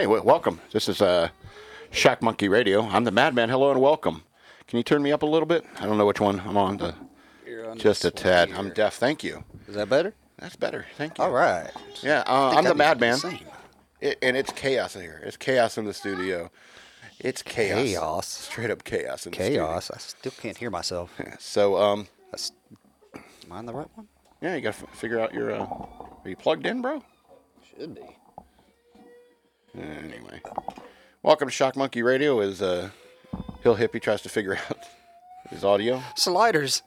Hey, w- welcome. This is uh, Shock Monkey Radio. I'm the Madman. Hello and welcome. Can you turn me up a little bit? I don't know which one I'm on. The, on just a tad. I'm deaf. Thank you. Is that better? That's better. Thank you. All right. Yeah, uh, I'm the Madman. It, and it's chaos in here. It's chaos in the studio. It's chaos. Chaos. Straight up chaos in the studio. Chaos. I still can't hear myself. So, um, That's, am I on the right one? yeah, you got to f- figure out your. Uh, are you plugged in, bro? Should be. Anyway, welcome to Shock Monkey Radio. Is uh, Hill Hippie tries to figure out his audio, Sliders.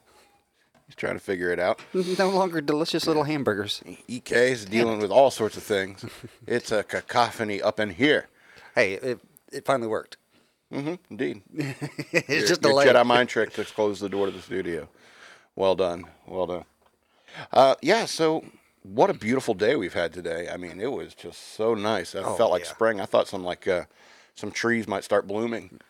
he's trying to figure it out. No longer delicious little hamburgers. EK is dealing with all sorts of things. It's a cacophony up in here. Hey, it, it finally worked. Mm hmm indeed. it's Your- just your delayed. Jedi mind trick to close the door to the studio. Well done. Well done. Uh, yeah. So, what a beautiful day we've had today. I mean, it was just so nice. I Oh, felt like yeah. spring. I thought some like uh, some trees might start blooming.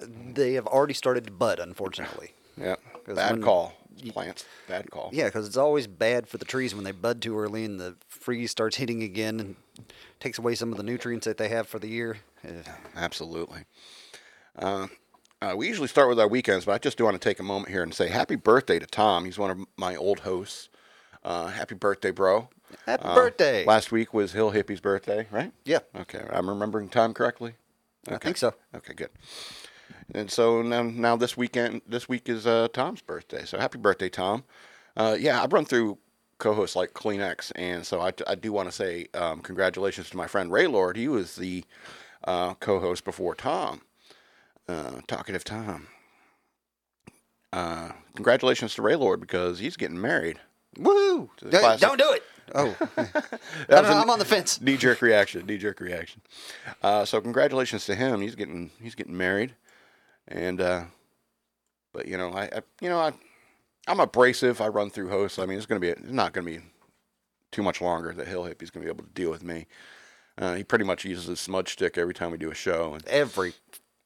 They have already started to bud, unfortunately. yeah, Bad call. you- Plants. Bad call. Yeah, because it's always bad for the trees when they bud too early and the freeze starts hitting again and takes away some of the nutrients that they have for the year. Absolutely. Uh, uh, we usually start with our weekends, but I just do want to take a moment here and say happy birthday to Tom. He's one of my old hosts. Uh, happy birthday, bro. Happy Uh, birthday! Last week was Hill Hippie's birthday, right? yeah, Okay, I'm remembering time correctly. I think so. Okay, good. And so now, now this weekend, this week is uh, Tom's birthday. So happy birthday, Tom. Uh, yeah, I've run through co-hosts like Kleenex, and so I, I do want to say um, congratulations to my friend Ray Lord. He was the uh, co-host before Tom, uh, talkative Tom. Uh, congratulations to Ray Lord because he's getting married. Woo! classic- Don't do it. Oh, know, i'm on the fence. knee jerk reaction. Knee jerk reaction. Uh, so congratulations to him. He's getting he's getting married, and uh, but you know I, I you know I I'm abrasive. I run through hosts. I mean it's gonna be it's not gonna be too much longer that Hill Hippie's gonna be able to deal with me. Uh, he pretty much uses a smudge stick every time we do a show, and Every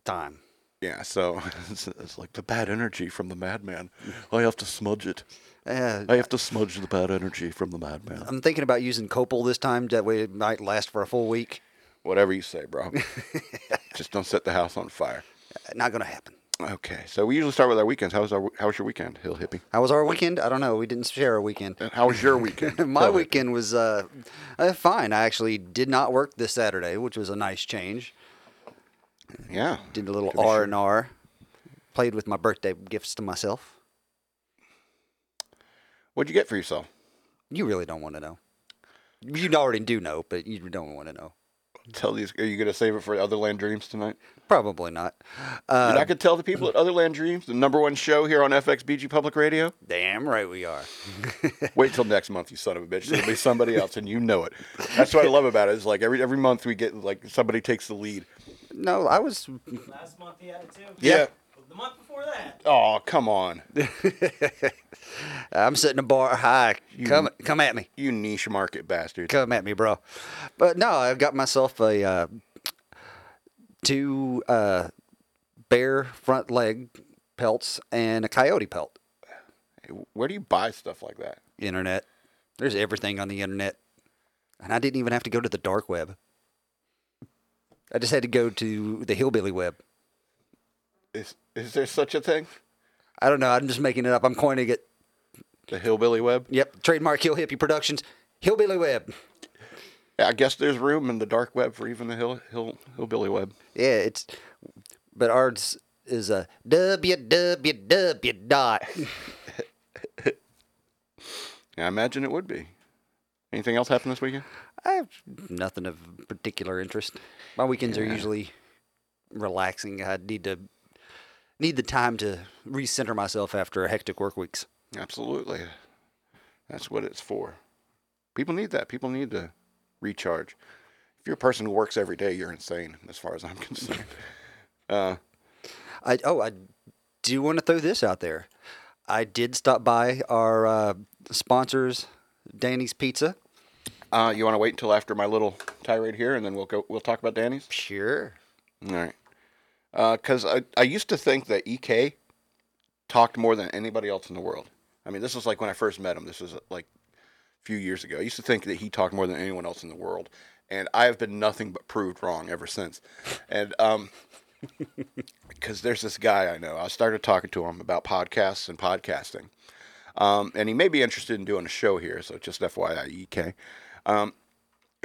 time. yeah, so it's, it's like the bad energy from the madman. I have to smudge it. Uh, I have to smudge the bad energy from the madman. I'm thinking about using Copal this time. That way it might last for a full week. Whatever you say, bro. Just don't set the house on fire. Not going to happen. Okay, so we usually start with our weekends. How was our How was your weekend, Hill Hippie? How was our weekend? I don't know. We didn't share a weekend. And how was your weekend? My Hill weekend was uh, uh, fine. I actually did not work this Saturday, which was a nice change. Yeah. Did a little R and R. Played with my birthday gifts to myself. What'd you get for yourself? You really don't want to know. You already do know, but you don't want to know. Tell these. Are you gonna save it for Otherland Dreams tonight? Probably not. You're Uh, not gonna tell the people at Otherland Dreams, the number one show here on FXBG Public Radio. damn right we are. Wait till next month, you son of a bitch. It'll be somebody else, and you know it. That's what I love about it. Is like every every month we get like somebody takes the lead. No, I was. Last month he had it too. Yeah. The month before that. Oh, come on, I'm setting the bar high. Come, come at me. you niche market bastard. Come at me, bro. But no, I've got myself a uh, two uh, bear front leg pelts and a coyote pelt. Where do you buy stuff like that? Internet. There's everything on the internet, and I didn't even have to go to the dark web. I just had to go to the hillbilly web. Is is there such a thing? I don't know. I'm just making it up. I'm coining it. The hillbilly web? Yep. Trademark Hill Hippie Productions. Hillbilly web. Yeah, I guess there's room in the dark web for even the hill hill hillbilly web. Yeah, it's. But ours is a www dot. Yeah, I imagine it would be. Anything else happen this weekend? I have nothing of particular interest. My weekends are usually relaxing. I need to need the time to recenter myself after a hectic work weeks. Absolutely. That's what it's for. People need that. People need to recharge. If you're a person who works every day, you're insane, as far as I'm concerned. Uh, I oh I do want to throw this out there. I did stop by our uh, sponsors, Danny's Pizza. uh, you want to wait until after my little tirade here, and then we'll go. We'll talk about Danny's. Sure. All right. Because I, I used to think that EK talked more than anybody else in the world. I mean, this was like when I first met him. This was like a few years ago. I used to think that he talked more than anyone else in the world. and I have been nothing but proved wrong ever since. And um, because there's this guy I know, I started talking to him about podcasts and podcasting, um, and he may be interested in doing a show here. So just FYI, EK. Um,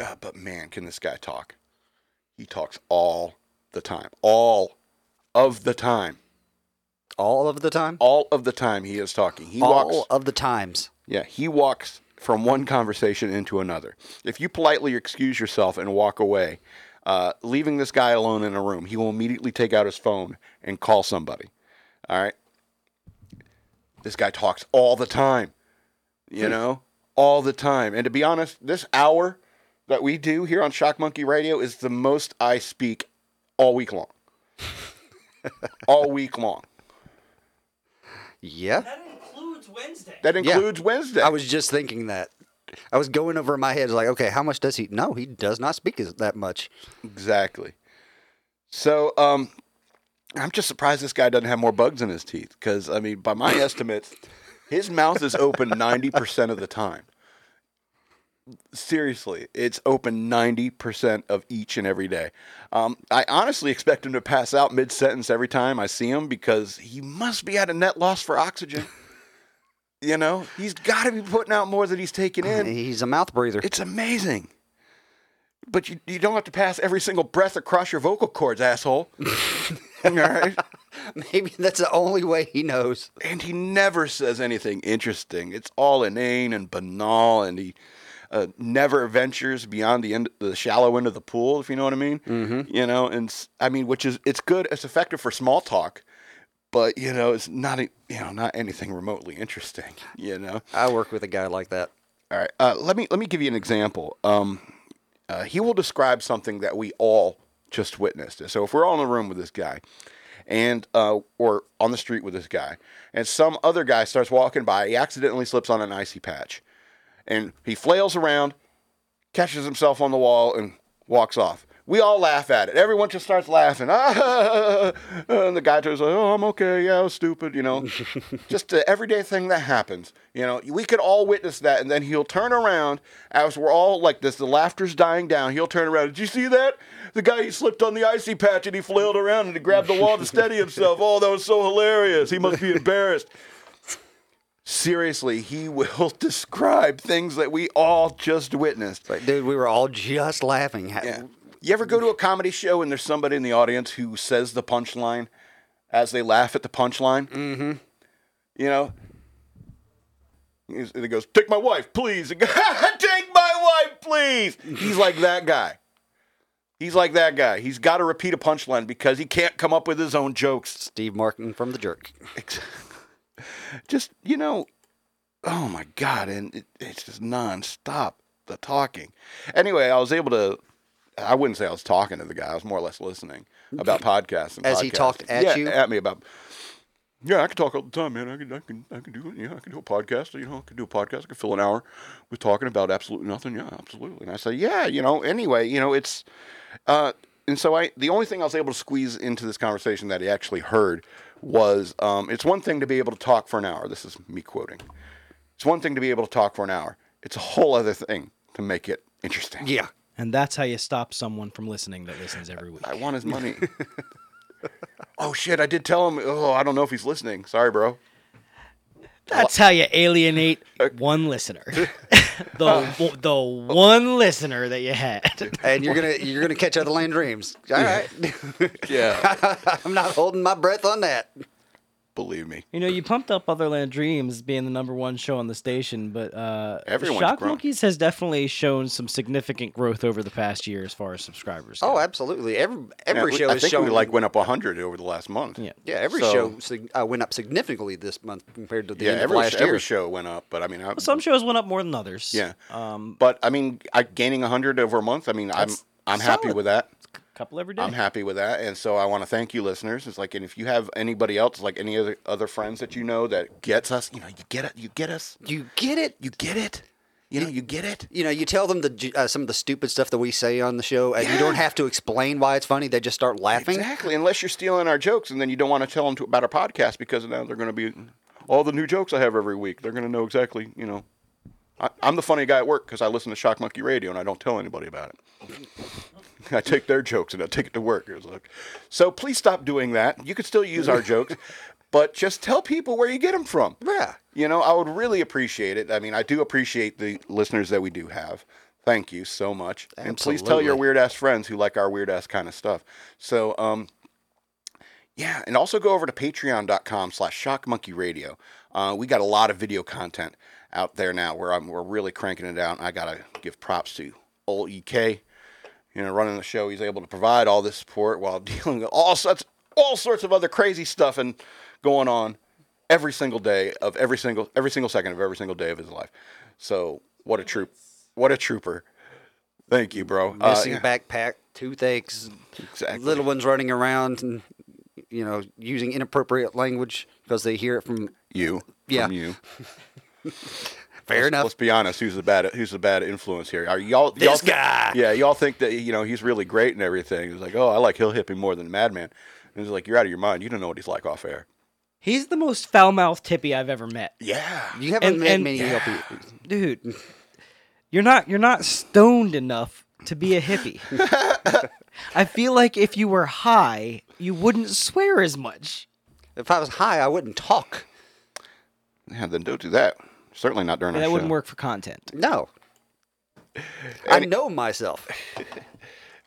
uh, but man, can this guy talk? He talks all the time, all of the time, All of the time? all of the time. He is talking. He All walks. of the times. Yeah, he walks from one conversation into another. If you politely excuse yourself and walk away, uh, leaving this guy alone in a room, he will immediately take out his phone and call somebody. All right. This guy talks all the time. You know, all the time. And to be honest, this hour that we do here on Shock Monkey Radio is the most I speak all week long. all week long. Yeah. That includes Wednesday. That Yeah. includes Wednesday. I was just thinking that. I was going over my head, like, okay, how much does he? No, he does not speak that much. Exactly. So, um, I'm just surprised this guy doesn't have more bugs in his teeth. Because, I mean, by my estimates, his mouth is open 90% of the time. Seriously, it's open 90% of each and every day. Um, I honestly expect him to pass out mid sentence every time I see him because he must be at a net loss for oxygen. you know, he's got to be putting out more than he's taking in. He's a mouth breather. It's amazing. But you, you don't have to pass every single breath across your vocal cords, asshole. All right? Maybe that's the only way he knows. And he never says anything interesting. It's all inane and banal, and he uh, never ventures beyond the end, the shallow end of the pool, if you know what I mean. Mm-hmm. You know, and I mean, which is it's good, it's effective for small talk, but you know, it's not a- you know not anything remotely interesting. You know. I work with a guy like that. All right. Uh, let me let me give you an example. Um, uh, he will describe something that we all just witnessed. So if we're all in a room with this guy, and uh, or on the street with this guy, and some other guy starts walking by, he accidentally slips on an icy patch, and he flails around, catches himself on the wall, and walks off. We all laugh at it. Everyone just starts laughing. Ah, and the guy turns like, "Oh, I'm okay. Yeah, I was stupid." You know, just an everyday thing that happens. You know, we could all witness that, and then he'll turn around as we're all like this. The laughter's dying down. He'll turn around. Did you see that? The guy he slipped on the icy patch and he flailed around and he grabbed the wall to steady himself. Oh, that was so hilarious. He must be embarrassed. Seriously, he will describe things that we all just witnessed. Like, dude, we were all just laughing. Yeah. You ever go to a comedy show and there's somebody in the audience who says the punchline as they laugh at the punchline? Mm-hmm. You know? He goes, Take my wife, please. Take my wife, please. He's like that guy. He's like that guy. He's got to repeat a punchline because he can't come up with his own jokes. Steve Martin from The Jerk. Just, you know, oh my God. And it, it's just nonstop, the talking. Anyway, I was able to, I wouldn't say I was talking to the guy. I was more or less listening about podcasts. And As he talked at yeah, you? at me about, yeah, I can talk all the time, man. I can, I can, I can do it. Yeah, I can do a podcast. You know, I can do a podcast. I can fill an hour with talking about absolutely nothing. Yeah, absolutely. And I say, yeah, you know, anyway, you know, it's, uh, and so I, the only thing I was able to squeeze into this conversation that he actually heard was, um, it's one thing to be able to talk for an hour. This is me quoting. It's one thing to be able to talk for an hour. It's a whole other thing to make it interesting. Yeah. And that's how you stop someone from listening that listens every week. I want his money. oh shit! I did tell him. Oh, I don't know if he's listening. Sorry, bro. That's how you alienate one listener. the uh, the one listener that you had. And you're gonna you're gonna catch other land dreams. All right. Yeah, I'm not holding my breath on that. Believe me. You know, you pumped up Otherland Dreams being the number one show on the station, but uh, Everyone's Shock grown. Monkeys has definitely shown some significant growth over the past year as far as subscribers. Oh, absolutely. Every every Yeah, show I is think showing we like went up hundred over the last month. Yeah. Yeah, every So- show sig- uh, went up significantly this month compared to the yeah. end Every of last every show went up, but I mean, I, Some shows went up more than others. yeah. Um, But I mean, I gaining hundred over a month. I mean, I'm That's I'm happy solid. with that. Couple every day. I'm happy with that, and so I want to thank you, listeners. It's like, and if you have anybody else, like any other other friends that you know that gets us, you know, you get it, you get us, You get it? you get it, you know, you get it. You know, you tell them the uh, some of the stupid stuff that we say on the show, and you don't have to explain why it's funny. They just start laughing. Exactly, unless you're stealing our jokes, and then you don't want to tell them to, about our podcast because now they're going to be all the new jokes I have every week. They're going to know exactly, you know. I, I'm the funny guy at work because I listen to Shock Monkey Radio and I don't tell anybody about it. I take their jokes and I take it to work. It was like, so please stop doing that. You can still use our jokes, but just tell people where you get them from. Yeah. You know, I would really appreciate it. I mean, I do appreciate the listeners that we do have. Thank you so much. And please tell your weird ass friends who like our weird ass kind of stuff. So, um, yeah, and also go over to patreon.com slash shockmonkeyradio. Uh, we got a lot of video content out there now where I'm, we're really cranking it out. I got to give props to old EK, you know, running the show. He's able to provide all this support while dealing with all sorts, all sorts of other crazy stuff and going on every single day of every single, every single second of every single day of his life. So what a troop, what a trooper. Thank you, bro. Uh, Missing yeah, backpack, toothaches, exactly. little ones running around and you know using inappropriate language because they hear it from. you. Yeah. From you. Fair let's, enough. Let's be honest. Who's the bad? Who's the bad influence here? Are y'all? y'all This guy. Yeah, y'all think that you know he's really great and everything. It's like, oh, I like Hill Hippie more than Madman. And it's like you're out of your mind. You don't know what he's like off air. He's the most foul mouthed hippie I've ever met. Yeah. You haven't And- met and- many Yeah. hippies. Dude, you're not you're not stoned enough to be a hippie. I feel like if you were high, you wouldn't swear as much. If I was high, I wouldn't talk. Yeah. Then don't do that. Certainly not during That our wouldn't work for content. No. I Any- know myself.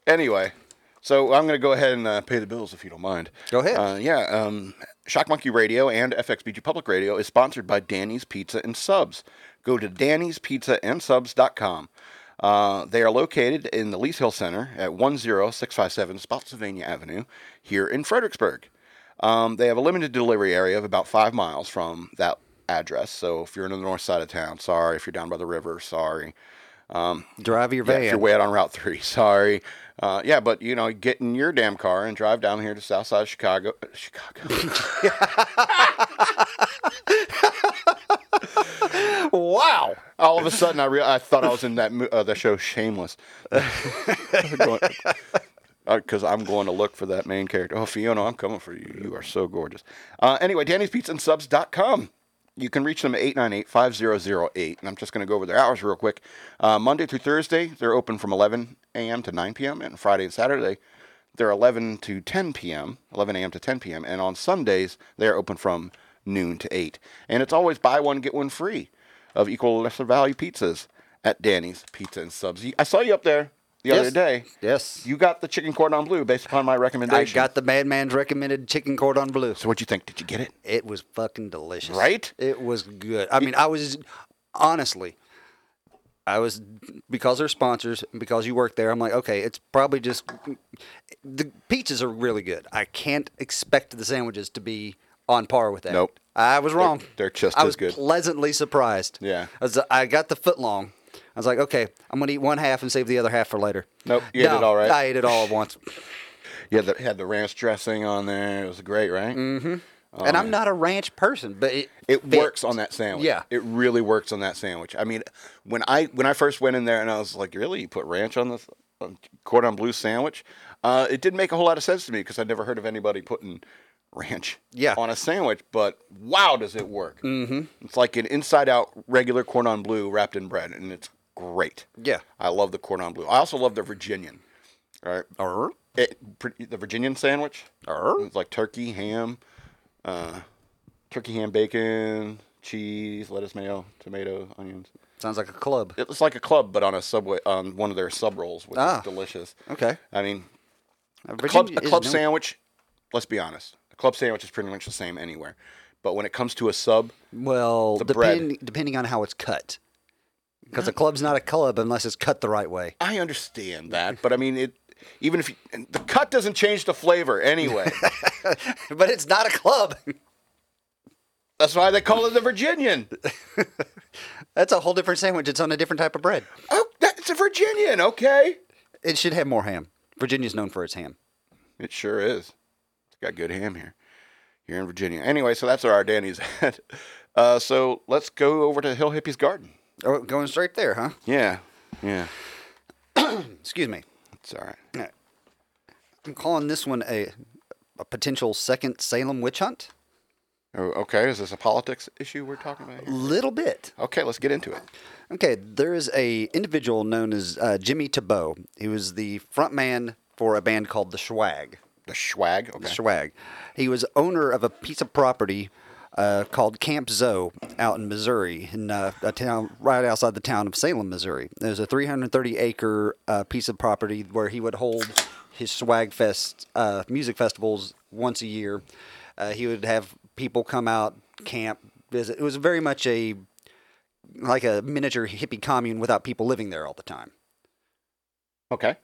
Anyway, so I'm going to go ahead and uh, pay the bills if you don't mind. Go ahead. Uh, yeah. Um, Shock Monkey Radio and FXBG Public Radio is sponsored by Danny's Pizza and Subs. Go to Danny'sPizzaAndSubs.com. Uh, they are located in the Lees Hill Center at 10657 Spotsylvania Avenue here in Fredericksburg. Um, they have a limited delivery area of about five miles from that address. So if you're in the north side of town, sorry. If you're down by the river, sorry. Drive your Yeah, van. if you're way out on Route 3, sorry. Uh, yeah, but, you know, get in your damn car and drive down here to south side of Chicago. uh, Chicago. wow. All of a sudden, I, rea- I thought I was in that mo- uh, the show Shameless. Because I'm going to look for that main character. Oh, Fiona, I'm coming for you. You are so gorgeous. Uh, anyway, Danny's Pizza and Subs.com. You can reach them at 898 5008. And I'm just going to go over their hours real quick. Uh, Monday through Thursday, they're open from 11 a.m. to 9 p.m. And Friday and Saturday, they're 11 to 10 p.m., 11 a.m. to 10 p.m. And on Sundays, they're open from noon to 8. And it's always buy one, get one free of equal or lesser value pizzas at Danny's Pizza and Subs. I saw you up there the Yes. other day. Yes. You got the chicken cordon bleu based upon my recommendation. I got the Madman's recommended chicken cordon bleu. So what'd you think? Did you get it? It was fucking delicious. Right? It was good. I mean, I was honestly, I was because they're sponsors, and because you work there. I'm like, okay, it's probably just the pizzas are really good. I can't expect the sandwiches to be on par with that. Nope. I was wrong. they're just I as was good. pleasantly surprised. Yeah. I, was, I got the foot long. I was like, okay, I'm gonna eat one half and save the other half for later. Nope, you ate it all right. I ate it all at once. You had the, had the ranch dressing on there. It was great, right? Mm-hmm. and I'm not a ranch person, but it It works on that sandwich. Yeah. it really works on that sandwich. I mean, when I when I first went in there and I was like, "Really, you put ranch on this on cordon bleu sandwich?" Uh, it didn't make a whole lot of sense to me because I'd never heard of anybody putting ranch Yeah. on a sandwich. But wow, does it work? Mm-hmm. It's like an inside out regular cordon bleu wrapped in bread, and it's great. Yeah. I love the cordon bleu. I also love the Virginian. All right, Arr, it, the Virginian sandwich. arr. It's like turkey, ham, uh, turkey, ham, bacon, cheese, lettuce, mayo, tomato, onions. Sounds like a club. It's like a club, but on a subway, on one of their sub rolls, which Ah. is delicious. Okay. I mean, A a club, a club sandwich. Let's be honest, a club sandwich is pretty much the same anywhere. But when it comes to a sub, Well, the bread. depending on how it's cut. Because a club's not a club unless it's cut the right way. I understand that. But I mean, it even if you, the cut doesn't change the flavor anyway. but it's not a club. That's why they call it the Virginian. That's a whole different sandwich. It's on a different type of bread. Oh, that's a Virginian. Okay. It should have more ham. Virginia's known for its ham. It sure is. It's got good ham here. Here in Virginia. Anyway, so that's where our Danny's at. Uh, so let's go over to Hill Hippie's Garden. Oh, going straight there, huh? Yeah. Yeah. Excuse me. It's all right. I'm calling this one a, a potential second Salem witch hunt. Oh, Okay, is this a politics issue we're talking about A Little bit. Okay, let's get into it. Okay, there is a individual known as uh, Jimmy Tebeau. He was the front man for a band called the Schwag. The swag. Okay. The Schwag. He was owner of a piece of property uh, called Camp Zoe out in Missouri, in uh, a town right outside the town of Salem, Missouri. There's a 330 acre uh, piece of property where he would hold his Swag Fest uh, music festivals once a year. Uh, he would have people come out, camp, visit. It was very much a like a miniature hippie commune without people living there all the time. Okay.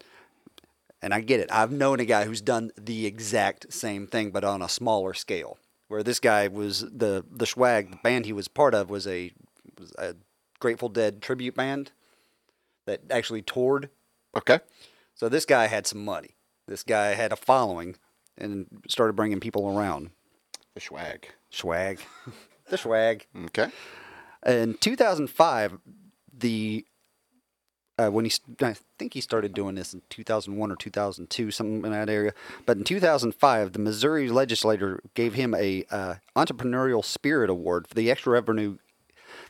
And I get it. I've known a guy who's done the exact same thing, but on a smaller scale. Where this guy was the the swag the band he was part of was a was a Grateful Dead tribute band that actually toured. Okay. So this guy had some money. This guy had a following and started bringing people around. The swag. Swag, the swag. Okay. In 2005, the uh, when he I think he started doing this in 2001 or 2002, something in that area. But in 2005, the Missouri legislature gave him a uh, entrepreneurial spirit award for the extra revenue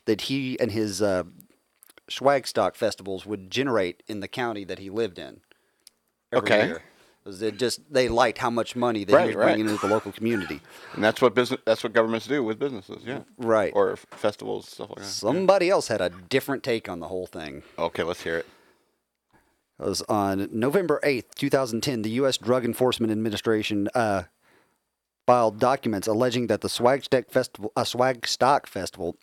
that he and his uh, swag stock festivals would generate in the county that he lived in. Okay. year. It just they liked how much money they Right, was right. bringing into the local community. And that's what business. That's what governments do with businesses. Yeah. Right. Or f- festivals, stuff like that. Somebody else had a different take on the whole thing. Okay, let's hear it. It was on November 8th, 2010, the U.S. Drug Enforcement Administration uh, filed documents alleging that the Festival, uh, Swag Stock Festival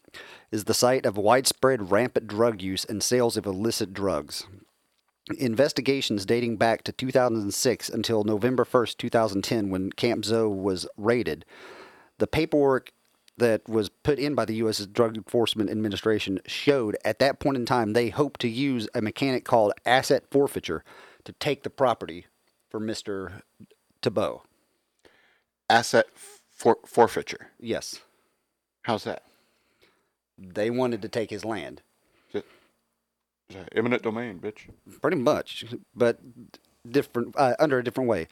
is the site of widespread rampant drug use and sales of illicit drugs. Investigations dating back to 2006 until November 1st, 2010, when Camp Zoe was raided. The paperwork that was put in by the U.S. Drug Enforcement Administration showed at that point in time they hoped to use a mechanic called asset forfeiture to take the property for Mr. Tebeau. Asset for- forfeiture. Yes, How's that? they wanted to take his land, eminent domain, bitch. pretty much, but different uh, under a different way.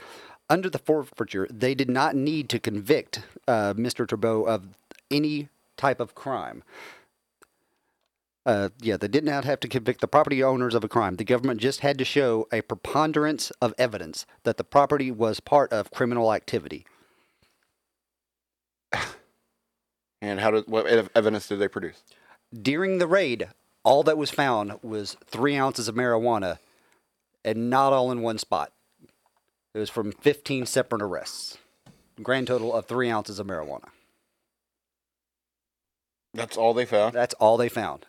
Under the forfeiture, they did not need to convict uh, Mr. Tebeau of any type of crime. Uh, yeah, they did not have to convict the property owners of a crime. The government just had to show a preponderance of evidence that the property was part of criminal activity. And how did what evidence did they produce? During the raid, all that was found was three ounces of marijuana, and not all in one spot. It was from 15 separate arrests. Grand total of three ounces of marijuana. That's all they found. That's all they found.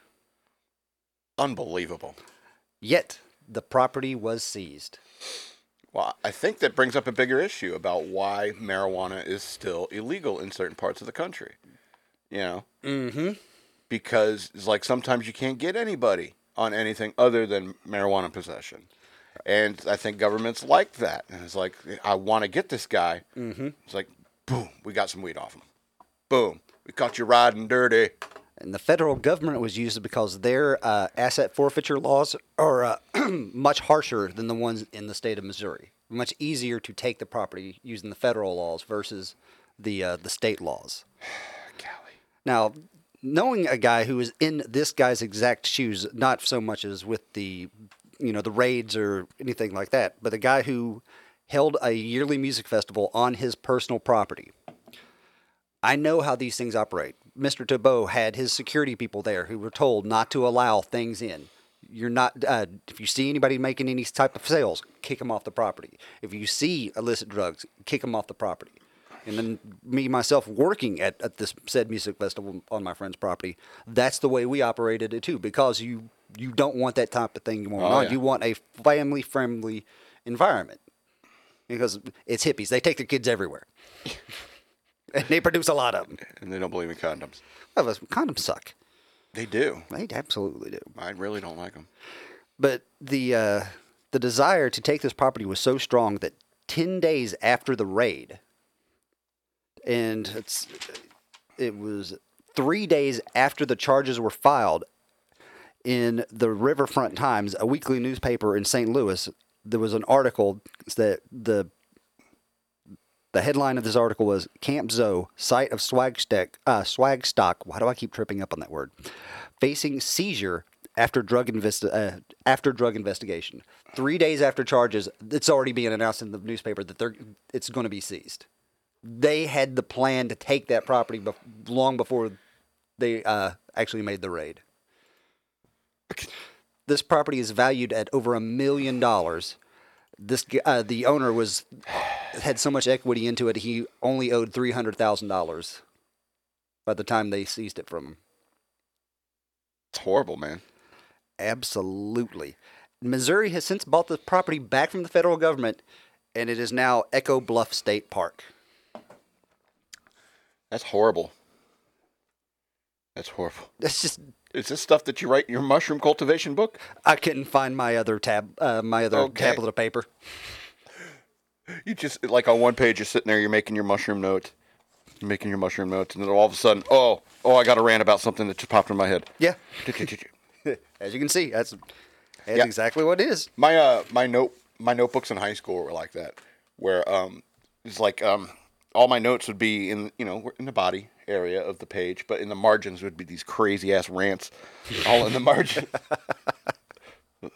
Unbelievable. Yet, the property was seized. Well, I think that brings up a bigger issue about why marijuana is still illegal in certain parts of the country. You know, Mm-hmm. Because it's like sometimes you can't get anybody on anything other than marijuana possession. And I think governments like that. And it's like, I want to get this guy. Mm-hmm. It's like, boom, we got some weed off him. Boom, we caught you riding dirty. And the federal government was used because their uh, asset forfeiture laws are uh, much harsher than the ones in the state of Missouri. Much easier to take the property using the federal laws versus the uh, the state laws. Golly. Now, knowing a guy who is in this guy's exact shoes, not so much as with the, you know, the raids or anything like that, but a guy who held a yearly music festival on his personal property. I know how these things operate. Mr. Tebeau had his security people there who were told not to allow things in. You're not. Uh, if you see anybody making any type of sales, kick them off the property. If you see illicit drugs, kick them off the property. And then me myself working at, at this said music festival on my friend's property, that's the way we operated it too. Because you you don't want that type of thing going Oh, on. yeah. You want a family friendly environment. Because it's hippies, they take their kids everywhere, and they produce a lot of them. And they don't believe in condoms. Well, condoms suck. They do. They absolutely do. I really don't like them. But the uh, the desire to take this property was so strong that ten days after the raid, and it's it was three days after the charges were filed in the Riverfront Times, a weekly newspaper in St. Louis. There was an article that the The headline of this article was Camp Zoe, site of swag, stack, uh, swag stock. Why do I keep tripping up on that word? Facing seizure after drug investi- uh, after drug investigation. Three days after charges, it's already being announced in the newspaper that they're it's going to be seized. They had the plan to take that property bef- long before they uh, actually made the raid. This property is valued at over a million dollars. This uh, the owner was had so much equity into it he only owed three hundred thousand dollars by the time they seized it from him. It's horrible, man. Absolutely. Missouri has since bought the property back from the federal government, and it is now Echo Bluff State Park. That's horrible. That's horrible. That's just Is this stuff that you write in your mushroom cultivation book? I couldn't find my other tab, uh, my other Okay. tablet of paper. You just like on one page, you're sitting there, you're making your mushroom note, you're making your mushroom notes, and then all of a sudden, oh, oh, I got a rant about something that just popped in my head. Yeah, as you can see, that's that's Yeah. exactly what it is. My uh, my note, my notebooks in high school were like that, where um, it's like um, all my notes would be in you know in the body area of the page, but in the margins would be these crazy ass rants, all in the margin. I would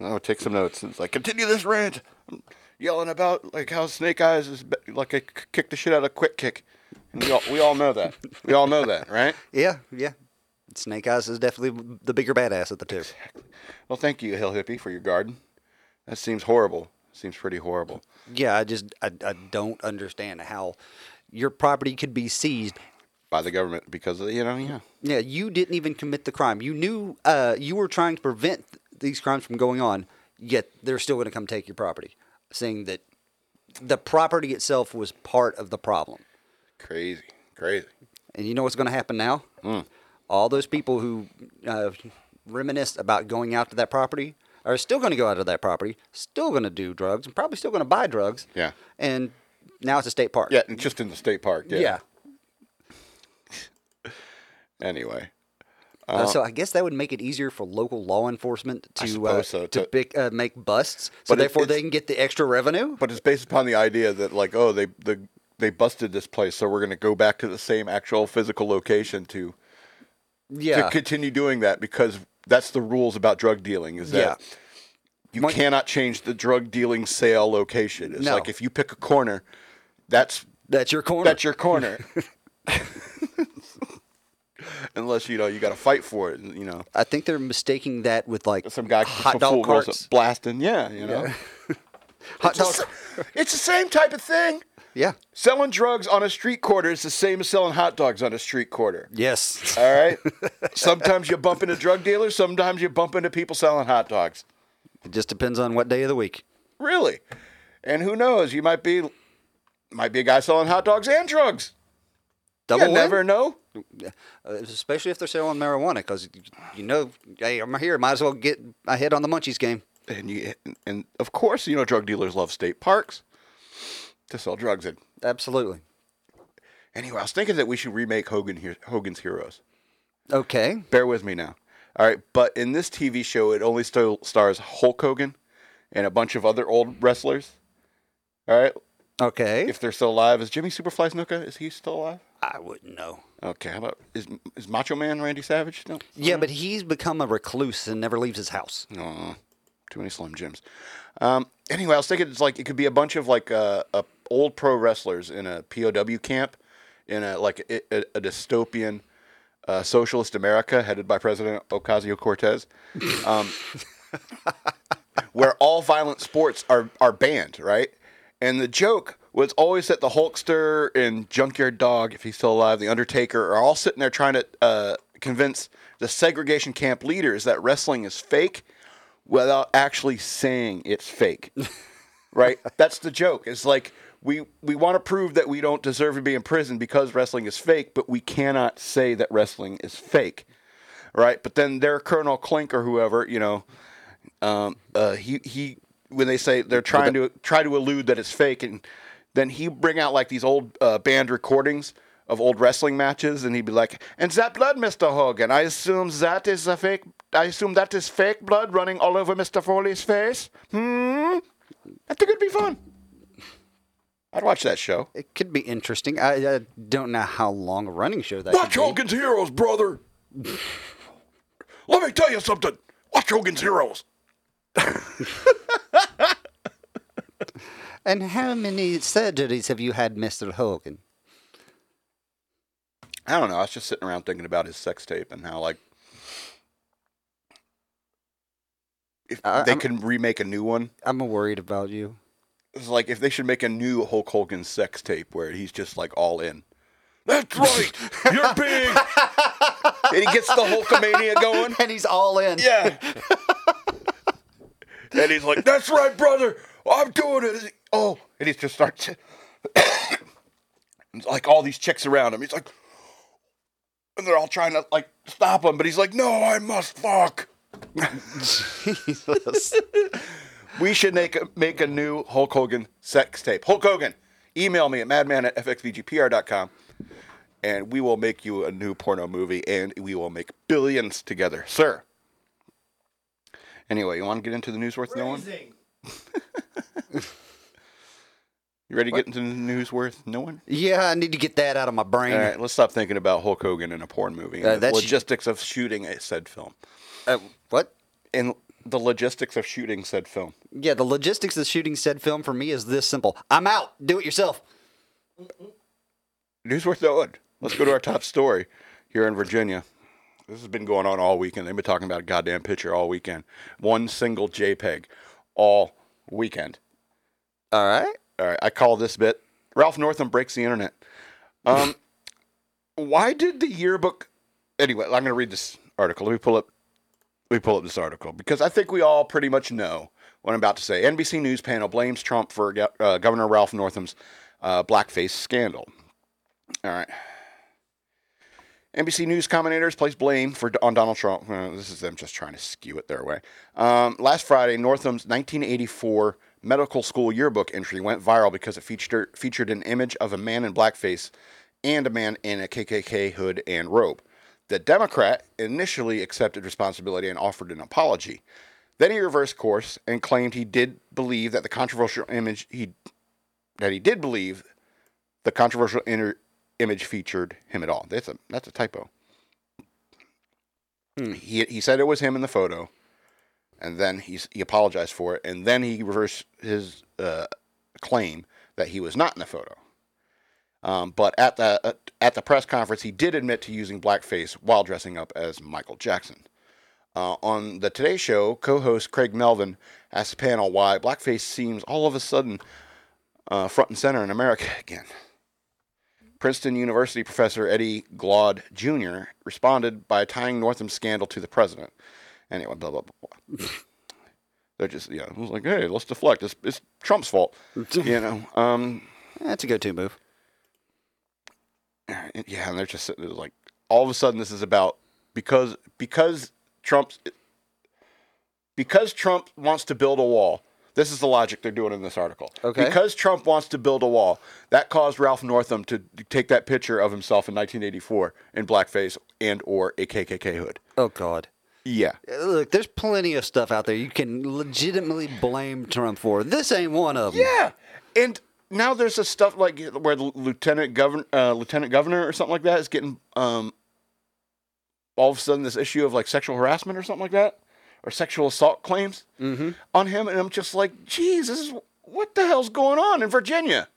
oh, take some notes. It's like continue this rant, I'm yelling about like how Snake Eyes is be- like I k- kick the shit out of Quick Kick. And we all we all know that. We all know that, right? Yeah, yeah. Snake Eyes is definitely the bigger badass of the two. Well, thank you, Hill Hippie, for your garden. That seems horrible. Seems pretty horrible. Yeah, I just I, I don't understand how your property could be seized. by the government because of, you know yeah Yeah, you didn't even commit the crime. You knew uh, you were trying to prevent these crimes from going on, yet they're still going to come take your property, saying that the property itself was part of the problem. crazy crazy And you know what's going to happen now? All those people who uh, reminisce about going out to that property are still going to go out of that property, still going to do drugs, and probably still going to buy drugs. Yeah. And now it's a state park. yeah and just in the state park yeah, Yeah. anyway Uh, so I guess that would make it easier for local law enforcement to uh, so, to to- pick, uh, make busts, so it- therefore they can get the extra revenue. but it's based upon the idea that like oh they the they busted this place so we're going to go back to the same actual physical location to Yeah, to continue doing that because that's the rules about drug dealing is that Yeah. you cannot change the drug dealing sale location it's No. like if you pick a corner that's that's your corner. that's your corner unless you know you got to fight for it you know I think they're mistaking that with like some guy hot some dog carts. blasting yeah you know Hot It's dog. the it's the same type of thing Yeah. selling drugs on a street corner is the same as selling hot dogs on a street corner Yes. all right sometimes you bump into drug dealers sometimes you bump into people selling hot dogs It just depends on what day of the week. really and who knows you might be might be a guy selling hot dogs and drugs Double you win? never know Uh, especially if they're selling marijuana, because you know, hey, I'm here. Might as well get my head on the munchies game. and you and of course you know drug dealers love state parks to sell drugs in Absolutely. anyway i was thinking that we should remake hogan here hogan's heroes Okay. bear with me now. All right, but in this TV show, it only still stars Hulk Hogan and a bunch of other old wrestlers. All right, Okay. if they're still alive, is Jimmy Superfly Snuka? Is he still alive? I wouldn't know. Okay, how about is is Macho Man Randy Savage No. Yeah, but he's become a recluse and never leaves his house. No, too many Slim Jims. Um, anyway, I was thinking it's like it could be a bunch of like uh, uh, old pro wrestlers in a POW camp in a like a, a, dystopian uh, socialist America headed by President Ocasio Cortez, um, where all violent sports are are banned, right? And the joke was always that the Hulkster and Junkyard Dog, if he's still alive, the Undertaker, are all sitting there trying to uh, convince the segregation camp leaders that wrestling is fake without actually saying it's fake. right? That's the joke. It's like we we want to prove that we don't deserve to be in prison because wrestling is fake, but we cannot say that wrestling is fake. Right? But then their Colonel Klink or whoever, you know, um, uh, he he when they say they're trying to try to elude that it's fake, and then he bring out like these old uh, band recordings of old wrestling matches, and he'd be like, "And that blood, Mister Hogan, I assume that is a fake. I assume that is fake blood running all over Mister Foley's face. Hmm, I think it'd be fun. I'd watch that show. It could be interesting. I, I don't know how long a running show that Watch could be. Hogan's Heroes, brother. Let me tell you something. Watch Hogan's Heroes. And how many surgeries have you had, Mr. Hogan? I don't know. I was just sitting around thinking about his sex tape and how like if I- they I'm- can remake a new one. I'm worried about you. It's like if they should make a new Hulk Hogan sex tape where he's just like all in. That's right. You're big. and he gets the Hulkamania going. And he's all in. Yeah. and he's like, "That's right, brother. I'm doing it." Oh, and he just starts like all these chicks around him. He's like, and they're all trying to like stop him, but he's like, "No, I must fuck." Jesus. We should make a, make a new Hulk Hogan sex tape. Hulk Hogan, email me at madman at fxbgpr.com and we will make you a new porno movie and we will make billions together, sir. Anyway, you want to get into the news worth knowing? You ready to get into the news worth knowing? yeah, I need to get that out of my brain. All right, let's stop thinking about Hulk Hogan in a porn movie. Uh, the logistics of shooting a said film. Uh, what? And the logistics of shooting said film. Yeah, the logistics of shooting said film for me is this simple. I'm out. Do it yourself. News worth knowing. Let's go to our top story here in Virginia. This has been going on all weekend. They've been talking about a goddamn picture all weekend. One single JPEG all weekend. All right. All right, I call this bit Ralph Northam breaks the internet. Um, why did the yearbook? Anyway, I'm going to read this article. Let me pull up. Let me pull up this article because I think we all pretty much know what I'm about to say. NBC News panel blames Trump for uh, Governor Ralph Northam's uh, blackface scandal. All right. NBC News commentators place blame for on Donald Trump. Uh, this is them just trying to skew it their way. Um, last Friday, Northam's 1984 medical school yearbook entry went viral because it featured featured an image of a man in blackface and a man in a KKK hood and robe. The Democrat initially accepted responsibility and offered an apology. Then he reversed course and claimed he did believe that the controversial image he that he did believe the controversial inter- image featured him at all. That's a that's a typo. Hmm. He he said it was him in the photo, and then he he apologized for it, and then he reversed his uh, claim that he was not in the photo. Um, but at the uh, at the press conference, he did admit to using blackface while dressing up as Michael Jackson. Uh, on the Today Show, co-host Craig Melvin asked the panel why blackface seems all of a sudden uh, front and center in America again. Princeton University professor Eddie Glaude Jr. responded by tying Northam's scandal to the president. Anyway, blah blah blah. blah. They're just yeah, it was like, hey, let's deflect. It's, it's Trump's fault, you know. Um, That's a go-to move. yeah, and they're just sitting there like, all of a sudden, this is about because because Trump's because Trump wants to build a wall. This is the logic they're doing in this article. Okay. Because Trump wants to build a wall, that caused Ralph Northam to take that picture of himself in 1984 in blackface and or a KKK hood. Oh God. Yeah. Uh, Look, there's plenty of stuff out there you can legitimately blame Trump for. This ain't one of them. Yeah, and now there's this stuff like where the lieutenant governor, uh, lieutenant governor, or something like that is getting um, all of a sudden this issue of like sexual harassment or something like that, or sexual assault claims on him, and I'm just like, geez, this is what the hell's going on in Virginia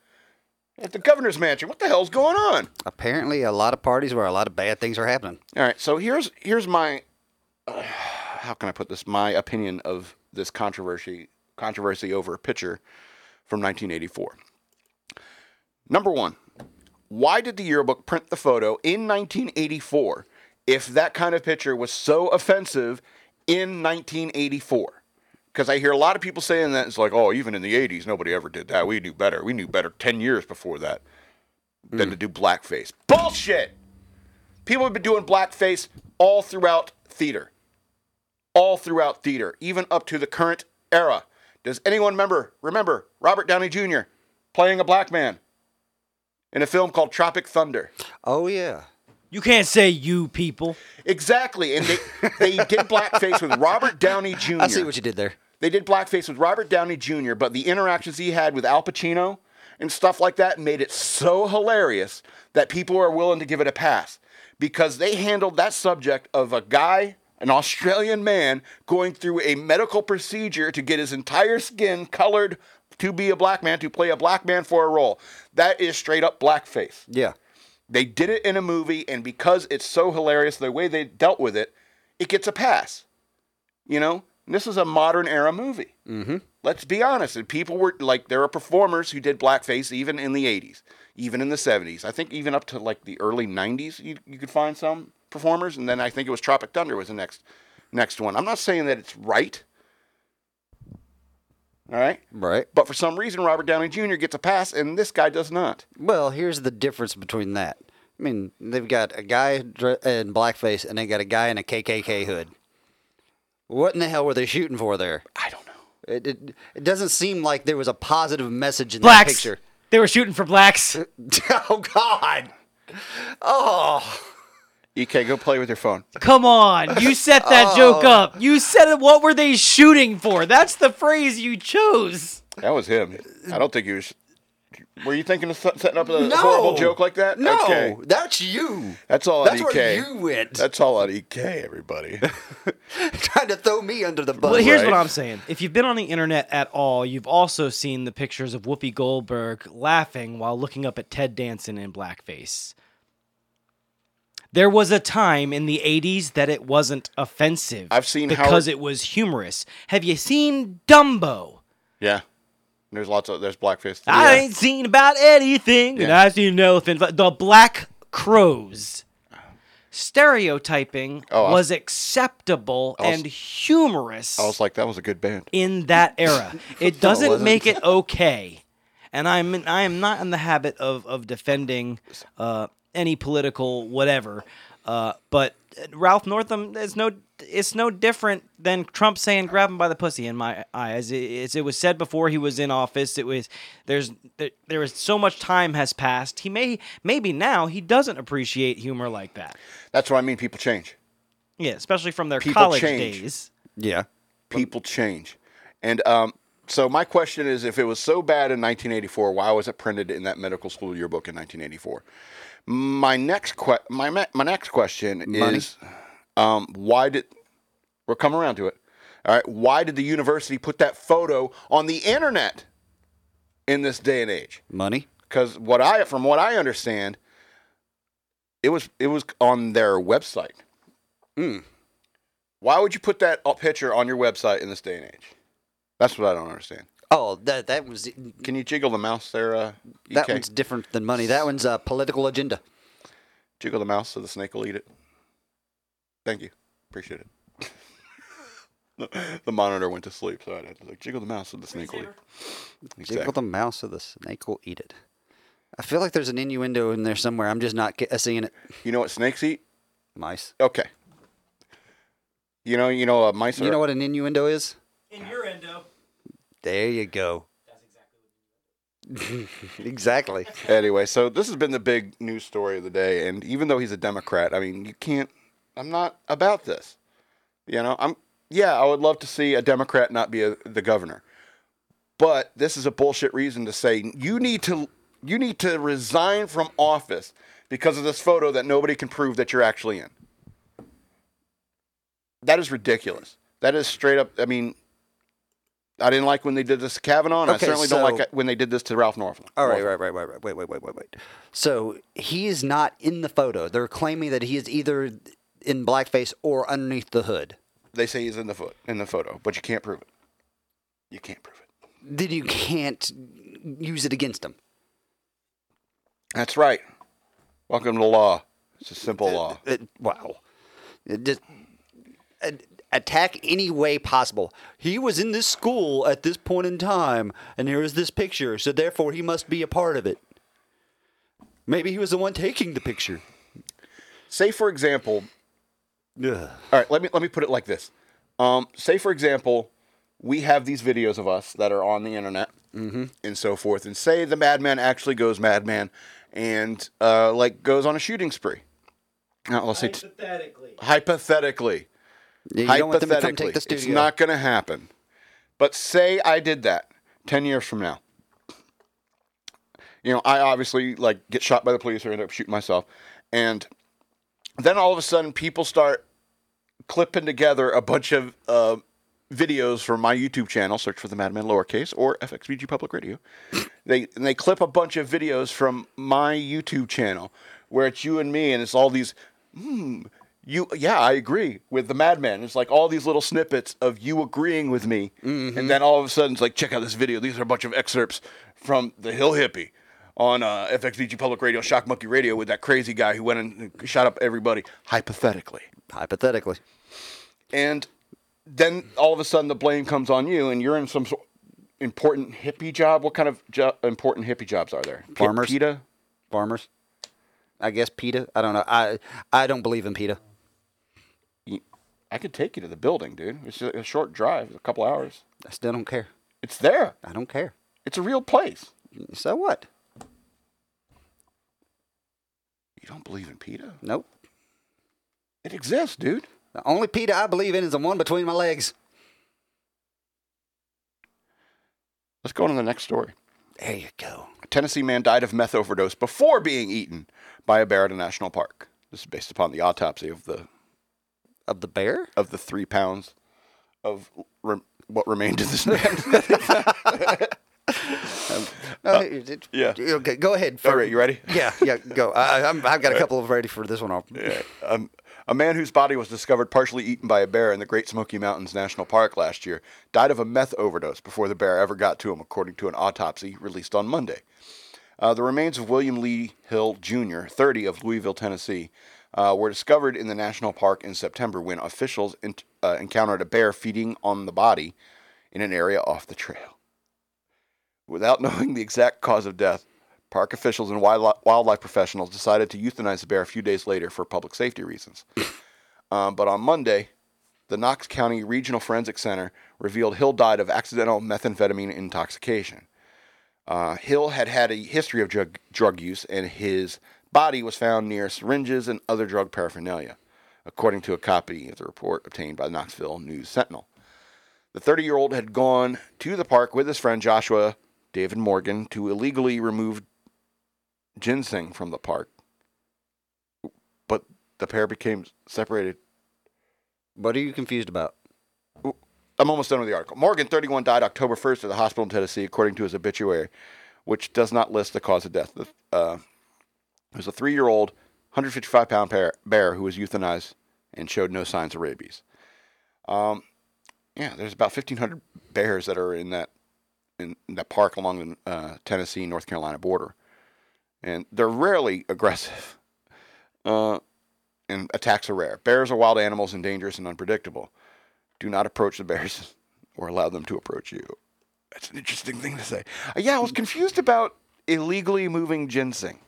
at the governor's mansion? What the hell's going on? Apparently, a lot of parties where a lot of bad things are happening. All right, so here's here's my uh, how can I put this? My opinion of this controversy controversy over a picture from 1984. Number one, why did the yearbook print the photo in 1984 if that kind of picture was so offensive in 1984? Because I hear a lot of people saying that it's like, oh, even in the 80s, nobody ever did that. We knew better. We knew better 10 years before that than to do blackface. Bullshit! People have been doing blackface all throughout theater. All throughout theater, even up to the current era. Does anyone remember remember Robert Downey Jr. playing a black man in a film called Tropic Thunder? Oh yeah. You can't say you people. Exactly, and they they did blackface with Robert Downey Jr. I see what you did there. They did blackface with Robert Downey Jr., but the interactions he had with Al Pacino and stuff like that made it so hilarious that people are willing to give it a pass because they handled that subject of a guy, an Australian man, going through a medical procedure to get his entire skin colored to be a black man, to play a black man for a role. That is straight up blackface. Yeah. They did it in a movie, and because it's so hilarious the way they dealt with it, it gets a pass. You know, And this is a modern era movie. Mm-hmm. Let's be honest. And people were like, there are performers who did blackface even in the 80s, even in the 70s. I think even up to like the early 90s, you, you could find some performers. And then I think it was Tropic Thunder was the next next one. I'm not saying that it's right. All right. Right. But for some reason, Robert Downey Jr. gets a pass, and this guy does not. Well, here's the difference between that. I mean, they've got a guy in blackface and they got a guy in a KKK hood. What in the hell were they shooting for there? I don't know. It, it, it doesn't seem like there was a positive message in Blacks. that picture. They were shooting for blacks. oh God! Oh, EK, go play with your phone. Come on, you set that joke oh. up. You said it. What were they shooting for? That's the phrase you chose. That was him. I don't think he was. Were you thinking of setting up a No. horrible joke like that? no, Okay. that's you. That's all That's on where EK. you went. That's all on EK, everybody. Trying to throw me under the bus. Well, here's right. what I'm saying. If you've been on the internet at all, you've also seen the pictures of Whoopi Goldberg laughing while looking up at Ted Danson in blackface. There was a time in the 80s that it wasn't offensive. I've seen because it was humorous. Have you seen Dumbo? yeah. There's lots of there's blackface. I ain't seen about anything, and Yeah. I seen nothing. But the Black Crowes. Stereotyping Oh, I- was acceptable was- and humorous I was like, that was a good band. in that era. It doesn't make it okay. And I'm I am not in the habit of of defending uh, any political whatever. Uh, but Ralph Northam is no it's no different than Trump saying grab him by the pussy in my eyes. It, it's- it was said before he was in office. It was there's there, there is so much time has passed. He may maybe now he doesn't appreciate humor like that. That's what I mean. People change. Yeah, especially from their People college change. days. Yeah. People change. And um, so my question is, if it was so bad in 1984, why was it printed in that medical school yearbook in 1984? My next que- my my next question Money? is, um, why did we're coming around to it? All right, why did the university put that photo on the internet in this day and age? Money. because what I from what I understand, it was it was on their website. Mm. Why would you put that uh, picture on your website in this day and age? That's what I don't understand. Oh, that that was Can you jiggle the mouse there? Uh, that EK? one's different than money. That one's a political agenda. jiggle the mouse so the snake will eat it. Thank you, appreciate it. the monitor went to sleep, so I had to like jiggle the mouse so the snake will eat. Jiggle Exactly. the mouse so the snake will eat it. I feel like there's an innuendo in there somewhere. I'm just not get, uh, seeing it. You know what snakes eat? Mice. Okay. You know, you know, uh, mice. You are, know what an innuendo is? In your endo. There you go. Exactly. Anyway, so this has been the big news story of the day, and even though he's a Democrat, I mean, you can't. I'm not about this. You know, I'm. Yeah, I would love to see a Democrat not be a, the governor, but this is a bullshit reason to say you need to you need to resign from office because of this photo that nobody can prove that you're actually in. That is ridiculous. That is straight up. I mean, I didn't like when they did this to Kavanaugh, and Okay, I certainly so- don't like when they did this to Ralph Northam. All right, right, right, right, right. Wait, wait, wait, wait, wait. So he is not in the photo. They're claiming that he is either in blackface or underneath the hood. They say he's in the foot in the photo, but you can't prove it. You can't prove it. Then you can't use it against him. That's right. Welcome to law. It's a simple law. It- wow. It just attack any way possible. He was in this school at this point in time, and here is this picture, so therefore he must be a part of it. Maybe he was the one taking the picture. Say for example, Ugh. all right. Let me let me put it like this. Um, say for example, we have these videos of us that are on the internet and so forth, and say the madman actually goes madman and uh, like goes on a shooting spree. Now, let's say t- Hypothetically. Hypothetically. You don't want them to come take the studio. it's not going to happen. But say I did that ten years from now. You know, I obviously like get shot by the police or end up shooting myself, and then all of a sudden people start clipping together a bunch of uh, videos from my YouTube channel. Search for the Madman lowercase or FXBG Public Radio. They and they clip a bunch of videos from my YouTube channel where it's you and me, and it's all these. Hmm, you yeah, I agree with the Madman. It's like all these little snippets of you agreeing with me, and then all of a sudden it's like, check out this video. These are a bunch of excerpts from the Hill Hippie on uh, Public Radio, Shock Monkey Radio, with that crazy guy who went and shot up everybody, hypothetically. Hypothetically. And then all of a sudden the blame comes on you, and you're in some sort important hippie job. What kind of jo- important hippie jobs are there? P- Farmers. PETA? Farmers. I guess PETA. I don't know. I I don't believe in PETA. I could take you to the building, dude. It's a short drive, a couple hours. I still don't care. It's there. I don't care. It's a real place. So what? You don't believe in PETA? Nope. It exists, dude. The only PETA I believe in is the one between my legs. Let's go on to the next story. There you go. A Tennessee man died of meth overdose before being eaten by a bear at a national park. This is based upon the autopsy of the Of the bear? of the three pounds of re- what remained of this man. It- it- yeah. Okay, go ahead. All right, you ready? Yeah, yeah, go. I, I'm, I've got a couple of ready for this one. Yeah. Um, a man whose body was discovered partially eaten by a bear in the Great Smoky Mountains National Park last year died of a meth overdose before the bear ever got to him, according to an autopsy released on Monday. Uh, the remains of William Lee Hill Jr., 30, of Louisville, Tennessee, uh, were discovered in the national park in September when officials in, uh, encountered a bear feeding on the body in an area off the trail. Without knowing the exact cause of death, park officials and wildlife, professionals decided to euthanize the bear a few days later for public safety reasons. um, but on Monday, the Knox County Regional Forensic Center revealed Hill died of accidental methamphetamine intoxication. Uh, Hill had had a history of drug, drug use, and his body was found near syringes and other drug paraphernalia, according to a copy of the report obtained by the Knoxville News Sentinel. The 30 year old had gone to the park with his friend Joshua David Morgan to illegally remove ginseng from the park. But the pair became separated. What are you confused about? I'm almost done with the article. Morgan, 31, died October 1st at the hospital in Tennessee, according to his obituary, which does not list the cause of death. The, uh, it was a three year old, 155 pound bear, who was euthanized and showed no signs of rabies. Um, yeah, there's about 1,500 bears that are in that in that park along the uh, Tennessee North Carolina border, and they're rarely aggressive. Uh, and attacks are rare. Bears are wild animals and dangerous and unpredictable. Do not approach the bears or allow them to approach you. That's an interesting thing to say. Uh, yeah, I was confused about illegally moving ginseng.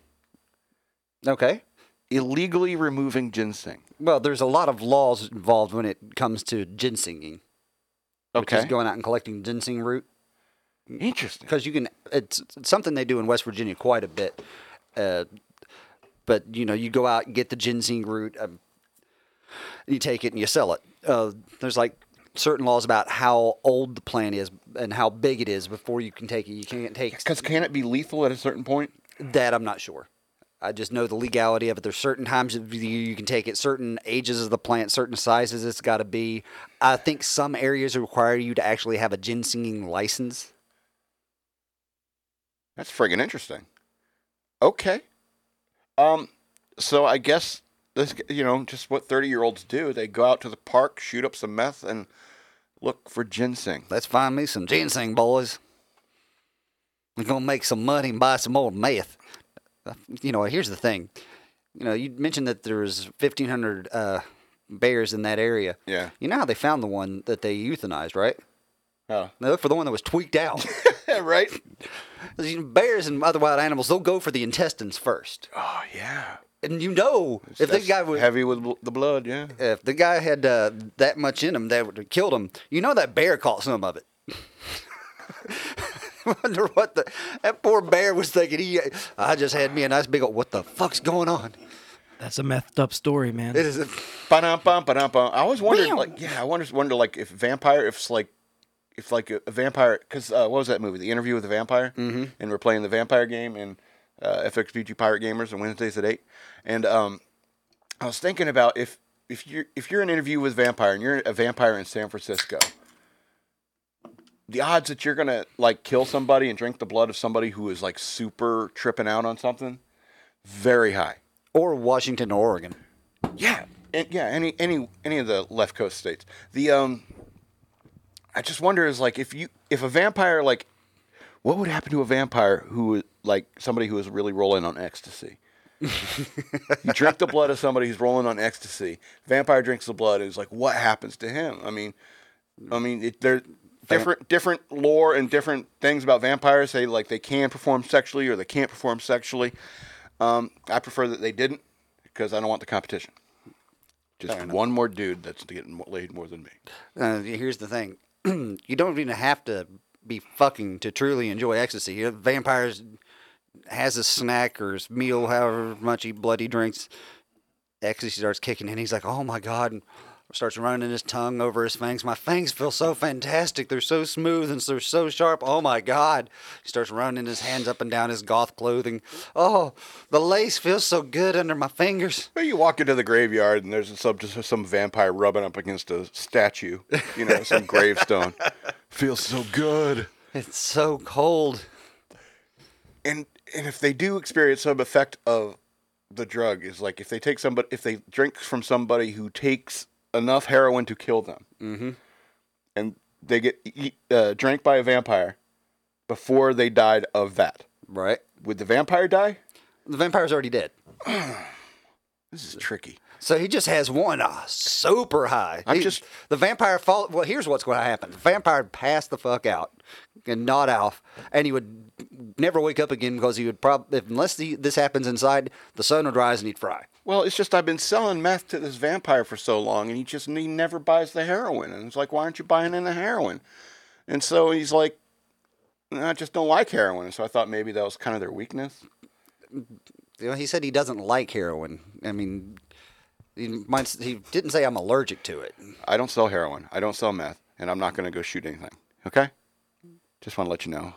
Okay. Illegally removing ginseng. Well, there's a lot of laws involved when it comes to ginsenging, which is Okay. going out and collecting ginseng root. Interesting. because you can it's, it's something they do in west virginia quite a bit uh, but you know you go out and get the ginseng root um, you take it and you sell it uh, there's like certain laws about how old the plant is and how big it is before you can take it you can't take Because can it be lethal at a certain point? that i'm not sure i just know the legality of it there's certain times of the year you can take it certain ages of the plant certain sizes it's got to be i think some areas require you to actually have a ginsenging license That's friggin' interesting. Okay. Um, so I guess this, you know, just what thirty-year-olds do. They go out to the park, shoot up some meth, and look for ginseng. Let's find me some ginseng, boys. We're gonna make some money and buy some more meth. Uh, You know, here's the thing. You know, you mentioned that there's 1,500 uh, bears in that area. Yeah. You know how they found the one that they euthanized, right? Oh. They looked for the one that was tweaked out. right? bears and other wild animals, they'll go for the intestines first. Oh yeah. And you know, if the guy was, heavy with bl- the blood, yeah. if the guy had uh, that much in him that would have killed him, you know that bear caught some of it. I wonder what the that poor bear was thinking. He, I just had me a nice big old. What the fuck's going on? That's a methed up story, man. It is. A, Ba-dum, bum, ba-dum, bum. I always wondered, Meow. like, yeah, I wonder, wonder, like, if vampire, if it's like if like a, a vampire, because uh, what was that movie? The Interview with the Vampire, mm-hmm. and we're playing the vampire game in uh, FXBG Pirate Gamers on Wednesdays at eight, and um, I was thinking about if if you're if you're an interview with vampire and you're a vampire in San Francisco, the odds that you're gonna like kill somebody and drink the blood of somebody who is like super tripping out on something, very high. Or Washington, or Oregon. Yeah, and yeah, any any any of the left coast states. The um, I just wonder is like if you if a vampire like, what would happen to a vampire who like somebody who is really rolling on ecstasy? you drink the blood of somebody who's rolling on ecstasy. Vampire drinks the blood, and it's like, what happens to him? I mean, I mean, it, there different different lore and different things about vampires say like they can perform sexually or they can't perform sexually. Um, I prefer that they didn't because I don't want the competition. Just Fair enough. one more dude that's getting laid more than me. Uh, here's the thing: you don't even have to be fucking to truly enjoy ecstasy. You know, vampires has a snack or his meal, however much he bloody drinks. Ecstasy starts kicking in. He's like, "Oh my god!" Starts running his tongue over his fangs. My fangs feel so fantastic. They're so smooth and they're so sharp. Oh my god! He starts running his hands up and down his goth clothing. Oh, the lace feels so good under my fingers. Well, you walk into the graveyard and there's some just some vampire rubbing up against a statue, you know, some gravestone. Feels so good. It's so cold. and and if they do experience some effect of the drug is like if they take somebody if they drink from somebody who takes enough heroin to kill them Mm-hmm. and they get eat, uh, drank by a vampire before they died of that Right. would the vampire die The vampire's already dead. this is tricky So he just has one uh, super high. I'm He- just- the vampire fall. Well, here's what's going to happen: the vampire would pass the fuck out and nod off, and he would never wake up again because he would probably, unless the, this happens inside, the sun would rise and he'd fry. well it's just i've been selling meth to this vampire for so long and he just he never buys the heroin and it's like why aren't you buying in the heroin and so he's like i just don't like heroin and so i thought maybe that was kind of their weakness You know, he said he doesn't like heroin. I mean, he, might, he didn't say I'm allergic to it. I don't sell heroin. I don't sell meth, and I'm not going to go shoot anything. Okay? Just want to let you know.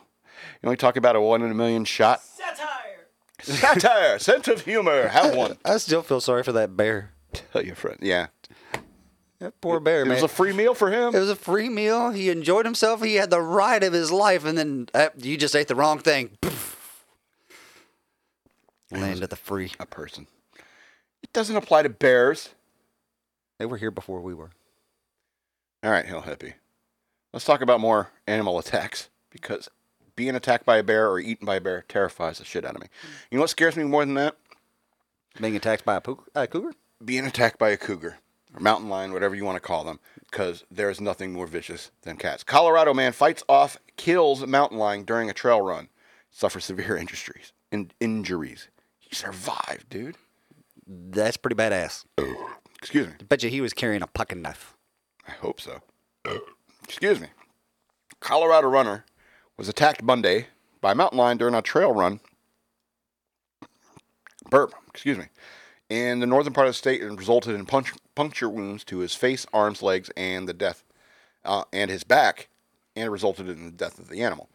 You only talk about a one in a million shot. Satire. Satire, sense of humor. Have one. I still feel sorry for that bear. Tell your friend. Yeah. That poor bear, It man. was a free meal for him. It was a free meal. He enjoyed himself. He had the ride of his life, and then uh, you just ate the wrong thing. Land of the free. a person. It doesn't apply to bears. They were here before we were. All right, Hill Hippie. Let's talk about more animal attacks because being attacked by a bear or eaten by a bear terrifies the shit out of me. You know what scares me more than that? Being attacked by a poo- uh, cougar? being attacked by a cougar or mountain lion, whatever you want to call them, because there is nothing more vicious than cats. Colorado man fights off, kills mountain lion during a trail run, suffers severe injuries. In- injuries. He survived, dude. That's pretty badass. Excuse me. I Bet you he was carrying a pocket knife. I hope so. Excuse me. Colorado runner was attacked Monday by a mountain lion during a trail run. Burp. Excuse me. In the northern part of the state, and resulted in punch, puncture wounds to his face, arms, legs, and the death, uh, and his back, and resulted in the death of the animal.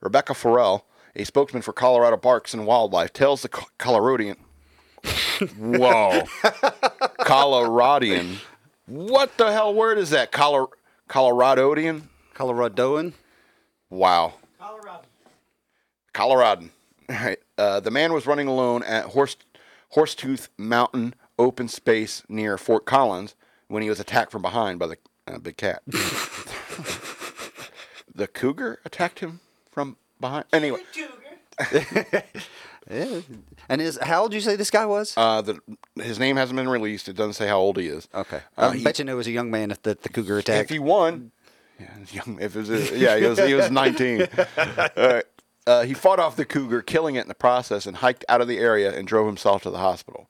Rebecca Ferrell, a spokesman for Colorado Parks and Wildlife, tells the Co- Coloradian, "Whoa, Coloradian, what the hell word is that? Color, Coloradodian? Coloradoan? Wow, Colorado. Coloradan. All right. Uh, the man was running alone at Horse Horsetooth Mountain open space near Fort Collins when he was attacked from behind by the uh, big cat. the cougar attacked him from behind. Anyway, Cougar. Yeah. And is how old did you say this guy was? uh, the, his name hasn't been released. It doesn't say how old he is. okay. Uh, I he- bet you knew it was a young man at the, the cougar attack. If he won, yeah, young. If it was, a, yeah, he was, he was 19. Uh, he fought off the cougar, killing it in the process, and hiked out of the area and drove himself to the hospital.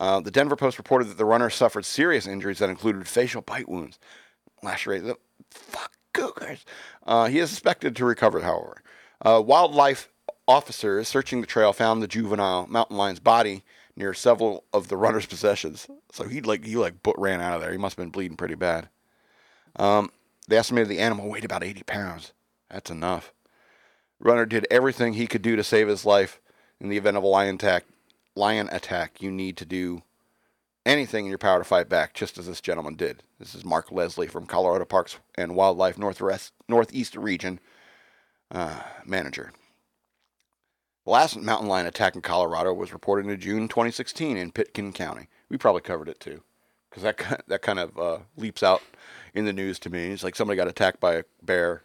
Uh, the Denver Post reported that the runner suffered serious injuries that included facial bite wounds, lacerated. Fuck cougars. Uh, he is expected to recover, however. Uh, wildlife officers searching the trail found the juvenile mountain lion's body near several of the runner's possessions. So he like he like but ran out of there. He must have been bleeding pretty bad. Um, they estimated the animal weighed about 80 pounds. That's enough. Runner did everything he could do to save his life. In the event of a lion attack, lion attack, you need to do anything in your power to fight back, just as this gentleman did. This is Mark Leslie from Colorado Parks and Wildlife Northwest Northeast Region uh, manager. The last mountain lion attack in Colorado was reported in June 2016 in Pitkin County. We probably covered it too, because that that kind of uh, leaps out in the news to me. It's like somebody got attacked by a bear,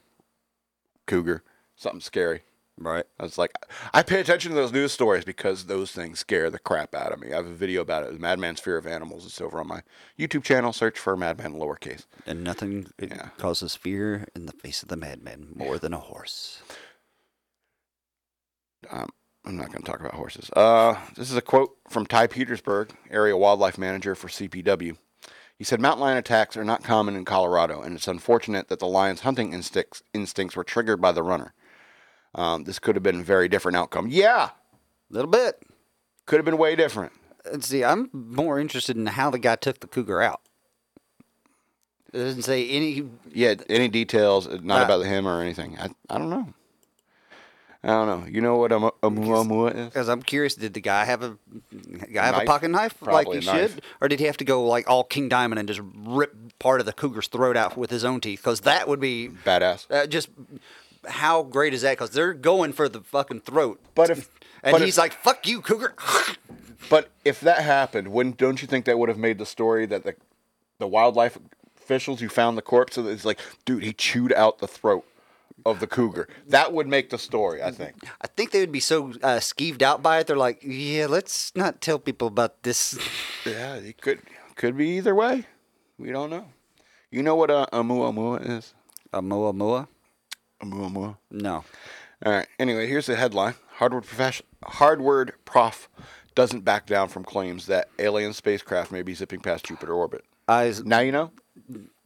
cougar, something scary. Right. I was like, I pay attention to those news stories because those things scare the crap out of me. I have a video about it. The Madman's Fear of Animals. It's over on my YouTube channel. Search for Madman lowercase. And nothing Yeah. causes fear in the face of the madman more than a horse. Um, I'm not going to talk about horses. Uh, this is a quote from Ty Petersburg, area wildlife manager for CPW. He said, Mountain lion attacks are not common in Colorado, and it's unfortunate that the lion's hunting instincts, instincts were triggered by the runner. Um, this could have been a very different outcome. Yeah, A little bit. could have been way different. Let's see, I'm more interested in how the guy took the cougar out. It doesn't say any. Yeah, any details, not Uh, about him or anything. I, I don't know. I don't know. You know what a, mu- a muamua is? Because I'm curious, did the guy have a guy have Knife? a pocket knife Probably like he a knife. should, or did he have to go like all King Diamond and just rip part of the cougar's throat out with his own teeth? Because that would be Badass. uh, just how great is that? Because they're going for the fucking throat. But if- and but he's if- like, "Fuck you, cougar." But if that happened, wouldn't don't you think that would have made the story that the the wildlife officials who found the corpse? So it's like, dude, he chewed out the throat of the cougar. That would make the story, I think. I think they would be so uh, skeeved out by it. They're like, "Yeah, let's not tell people about this." Yeah, it could could be either way. We don't know. You know what a, a muamua is? A moa moa? A muamua. No. All right. Anyway, here's the headline: Harvard profession, Harvard prof doesn't back down from claims that alien spacecraft may be zipping past Jupiter orbit. I Now you know.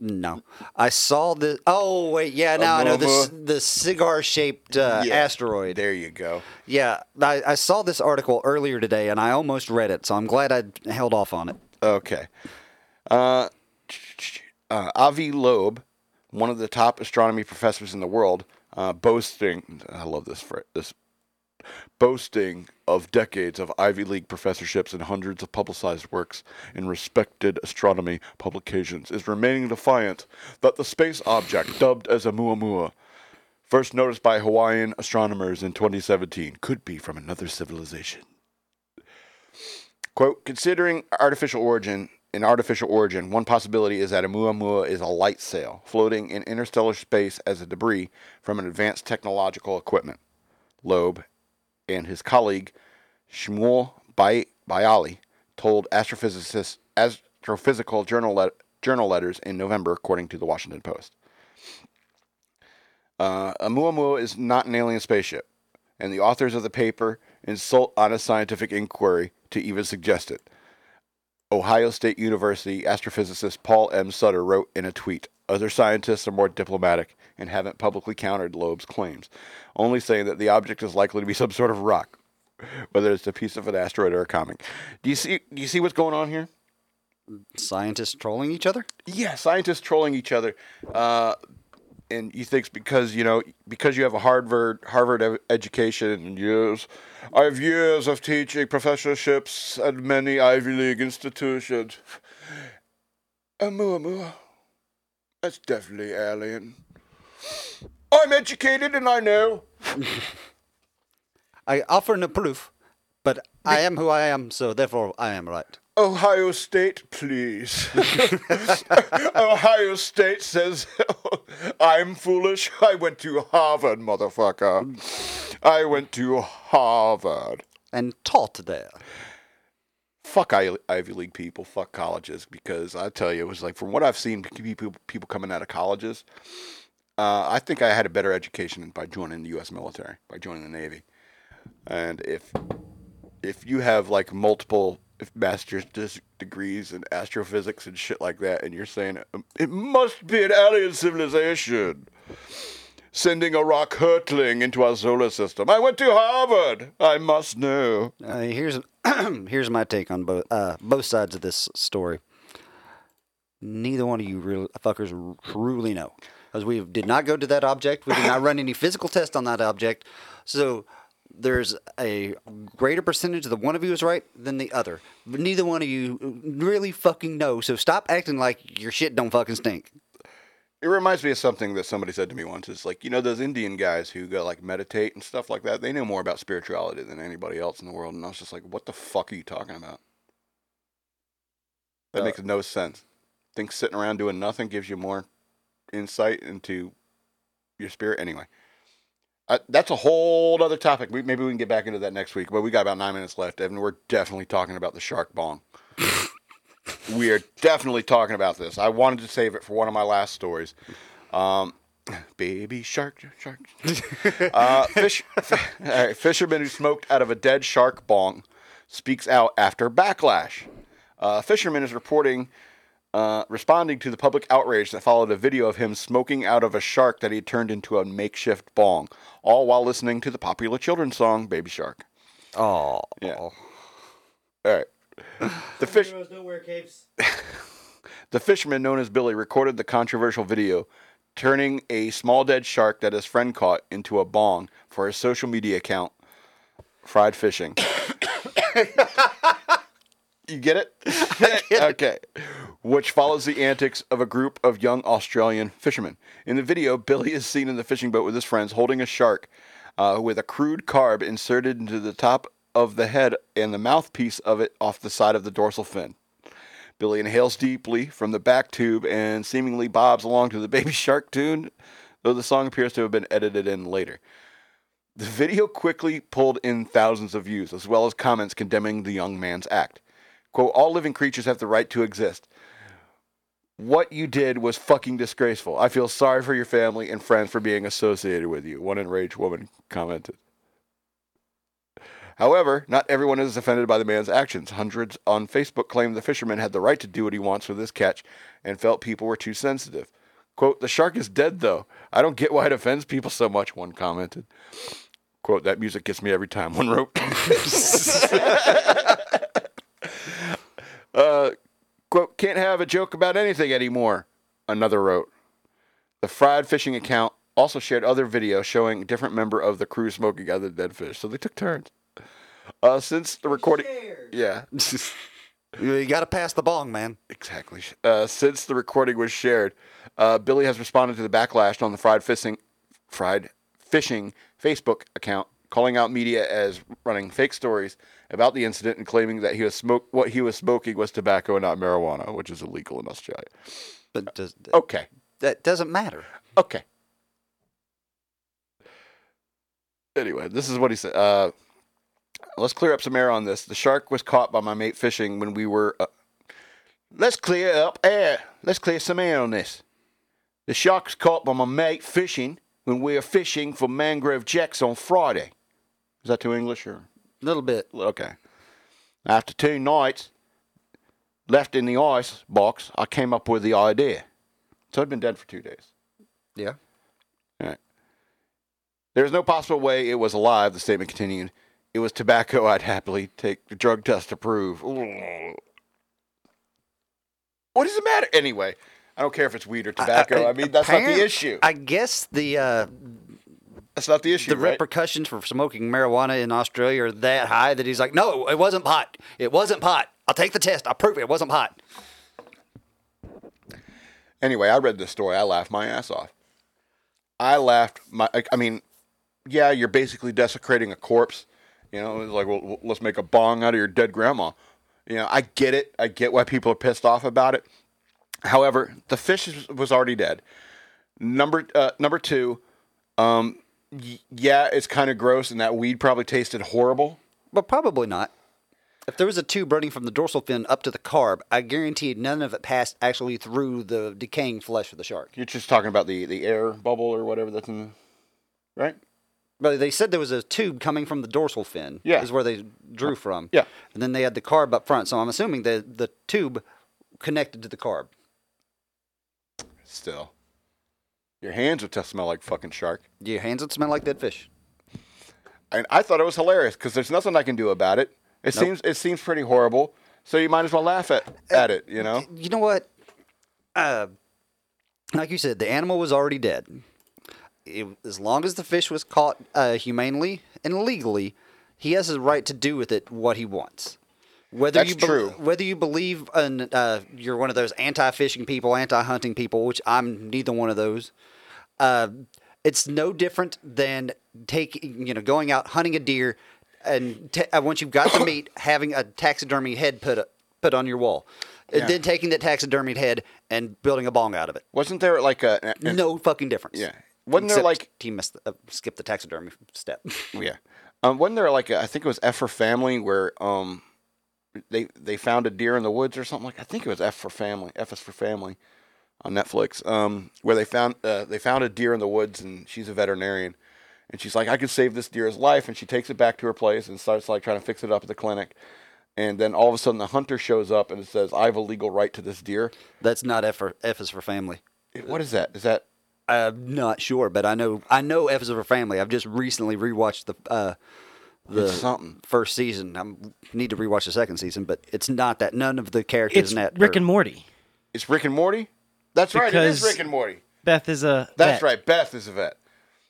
No. I saw the. Oh wait, yeah. Now I know Moa. the cigar shaped uh, Yeah, asteroid. There you go. Yeah, I, I saw this article earlier today, and I almost read it, so I'm glad I held off on it. Okay. Uh, uh, Avi Loeb, one of the top astronomy professors in the world, uh, boasting. I love this this. Boasting of decades of Ivy League professorships and hundreds of publicized works in respected astronomy publications, is remaining defiant that the space object, dubbed as Oumuamua, first noticed by Hawaiian astronomers in 2017, could be from another civilization. Quote, considering artificial origin, in artificial origin, one possibility is that Oumuamua is a light sail floating in interstellar space as a debris from an advanced technological equipment. Loeb and his colleague Shmuel Bay- Bialy told astrophysical journal, let- journal letters in November, according to the Washington Post. Uh, Oumuamua is not an alien spaceship, and the authors of the paper insult honest scientific inquiry to even suggest it. Ohio State University astrophysicist Paul M. Sutter wrote in a tweet Other scientists are more diplomatic and haven't publicly countered Loeb's claims, only saying that the object is likely to be some sort of rock, whether it's a piece of an asteroid or a comet. Do you see? Do you see what's going on here? Scientists trolling each other? Yeah, scientists trolling each other. Uh, and you think because you know because you have a Harvard Harvard education and years, I have years of teaching professorships at many Ivy League institutions. Oumuamua, that's definitely alien. I'm educated and I know. I offer no proof, but I am who I am, so therefore I am right. Ohio State, please. Ohio State says I'm foolish. I went to Harvard, motherfucker. I went to Harvard. And taught there. Fuck I- Ivy League people. Fuck colleges. Because I tell you, it was like from what I've seen, people people coming out of colleges. Uh, I think I had a better education by joining the U.S. military, by joining the Navy. And if if you have like multiple master's degrees in astrophysics and shit like that, and you're saying um, it must be an alien civilization sending a rock hurtling into our solar system. I went to Harvard. I must know. Uh, here's here's my take on both uh, both sides of this story. Neither one of you real fuckers truly know. because we did not go to that object. We did not run any physical test on that object. So there's a greater percentage that one of you is right than the other. But neither one of you really fucking know. So stop acting like your shit don't fucking stink. It reminds me of something that somebody said to me once. It's like, you know, those Indian guys who go like meditate and stuff like that, they know more about spirituality than anybody else in the world. And I was just like, what the fuck are you talking about? That Uh, makes no sense. Think sitting around doing nothing gives you more insight into your spirit. Anyway, I, that's a whole other topic. We, maybe we can get back into that next week. But we got about nine minutes left, Evan. We're definitely talking about the shark bong. we are definitely talking about this. I wanted to save it for one of my last stories. Um, baby shark, shark. uh, fish, all right, fisherman who smoked out of a dead shark bong speaks out after backlash. Uh, fisherman is reporting, uh, responding to the public outrage that followed a video of him smoking out of a shark that he had turned into a makeshift bong, all while listening to the popular children's song "Baby Shark." Oh, Yeah. All right. The fish. Heroes don't wear capes. The fisherman known as Billy recorded the controversial video, turning a small dead shark that his friend caught into a bong for his social media account, Fried Fishing. you get it? okay. Which follows the antics of a group of young Australian fishermen. In the video, Billy is seen in the fishing boat with his friends holding a shark uh, with a crude carb inserted into the top of the head and the mouthpiece of it off the side of the dorsal fin. Billy inhales deeply from the back tube and seemingly bobs along to the Baby Shark tune, though the song appears to have been edited in later. The video quickly pulled in thousands of views, as well as comments condemning the young man's act. Quote, all living creatures have the right to exist. What you did was fucking disgraceful. I feel sorry for your family and friends for being associated with you, one enraged woman commented. However, not everyone is offended by the man's actions. Hundreds on Facebook claim the fisherman had the right to do what he wants with his catch and felt people were too sensitive. Quote, the shark is dead though. I don't get why it offends people so much, one commented. Quote, that music gets me every time, one wrote. uh, quote, can't have a joke about anything anymore, another wrote. The fried fishing account also shared other videos showing a different member of the crew smoking other dead fish, so they took turns. Uh, since the recording, yeah, you got to pass the bong, man. exactly. Uh, since the recording was shared, uh, Billy has responded to the backlash on the fried fishing, fried fishing Facebook account, calling out media as running fake stories about the incident and claiming that he was smoke what he was smoking was tobacco and not marijuana, which is illegal in Australia. But does, Okay, that doesn't matter. okay. Anyway, this is what he said. Uh, let's clear up some air on this. The shark was caught by my mate fishing when we were. Uh, let's clear up air. Let's clear some air on this. The shark was caught by my mate fishing when we were fishing for mangrove jacks on Friday. Is that too English or? A little bit. Okay. After two nights left in the ice box, I came up with the idea. So I'd been dead for two days. Yeah. Right. There is no possible way it was alive, the statement continued. It was tobacco I'd happily take the drug test to prove. Ooh. What does it matter? Anyway, I don't care if it's weed or tobacco. I, mean, that's not the issue. I guess the uh, That's not the issue, the right? repercussions for smoking marijuana in Australia are that high that he's like, no, it wasn't pot. It wasn't pot. I'll take the test. I'll prove it. It wasn't pot. Anyway, I read this story. I laughed my ass off. I laughed my. I- mean, yeah, you're basically desecrating a corpse. You know, it's like, well, let's make a bong out of your dead grandma. You know, I get it. I get why people are pissed off about it. However, the fish was already dead. Number uh, number two, um, y- yeah, it's kind of gross, and that weed probably tasted horrible. But probably not. If there was a tube running from the dorsal fin up to the carb, I guarantee none of it passed actually through the decaying flesh of the shark. You're just talking about the the air bubble or whatever that's in, the, right? But they said there was a tube coming from the dorsal fin. Yeah. Is where they drew from. Yeah. And then they had the carb up front. So I'm assuming that the tube connected to the carb. Still, your hands would smell like fucking shark. Your hands would smell like dead fish. and I thought it was hilarious because there's nothing I can do about it. It Nope. seems it seems pretty horrible, so you might as well laugh at at it. You know, You know what? Uh, like you said, the animal was already dead. It, as long as the fish was caught uh, humanely and legally, he has the right to do with it what he wants. Whether That's you bel- true. whether you believe in, uh, you're one of those anti-fishing people, anti-hunting people, which I'm neither one of those. Uh, it's no different than taking, you know, going out hunting a deer, and ta uh, once you've got the meat, having a taxidermy head put a, put on your wall, Yeah. and then taking that taxidermied head and building a bong out of it. Wasn't there like a, a- No fucking difference. Yeah. Wasn't there like- he missed uh, skipped the taxidermy step? Yeah. Um, wasn't there like a, I think it was F for Family where um they they found a deer in the woods or something like I think it was F for Family F is for Family on Netflix um where they found uh, they found a deer in the woods and she's a veterinarian and she's like I could save this deer's life and she takes it back to her place and starts like trying to fix it up at the clinic and then all of a sudden the hunter shows up and it says I have a legal right to this deer. That's not F for F is for family. What is that? Is that I'm not sure, but I know I know F is for family. I've just recently rewatched the uh, the It's something. first season. I need to rewatch the second season, but it's not that. None of the characters It's in that Rick are- and Morty. it's Rick and Morty? That's right. It is Rick and Morty. Beth is a. That's vet. right. Beth is a vet.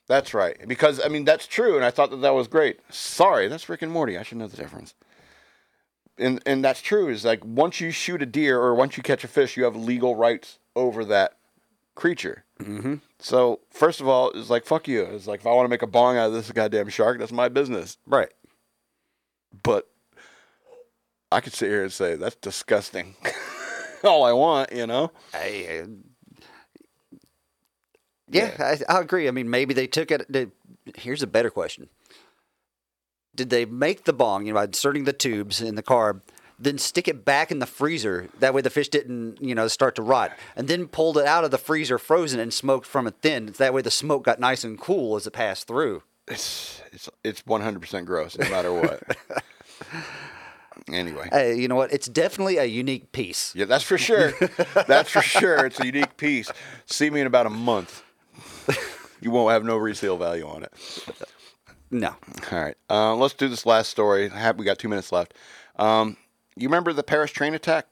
That's right. Because I mean that's true, and I thought that that was great. Sorry, that's Rick and Morty. I should know the difference. And and that's true. Is like once you shoot a deer or once you catch a fish, you have legal rights over that creature. Mm-hmm. So first of all, it's like fuck you. It's like if I want to make a bong out of this goddamn shark, that's my business. right. But I could sit here and say that's disgusting. all I want, you know. I, uh, yeah, I, I agree. I mean, maybe they took it. They, here's a better question: Did they make the bong, you know, by inserting the tubes in the carb, then stick it back in the freezer? That way, the fish didn't, you know, start to rot, and then pulled it out of the freezer, frozen, and smoked from it. thin. that way, the smoke got nice and cool as it passed through. It's it's it's 100% gross, no matter what. anyway. Hey, you know what? It's definitely a unique piece. Yeah, that's for sure. that's for sure. It's a unique piece. See me in about a month. You won't have no resale value on it. No, All right. Uh, let's do this last story. We got two minutes left. Um, you remember the Paris train attack?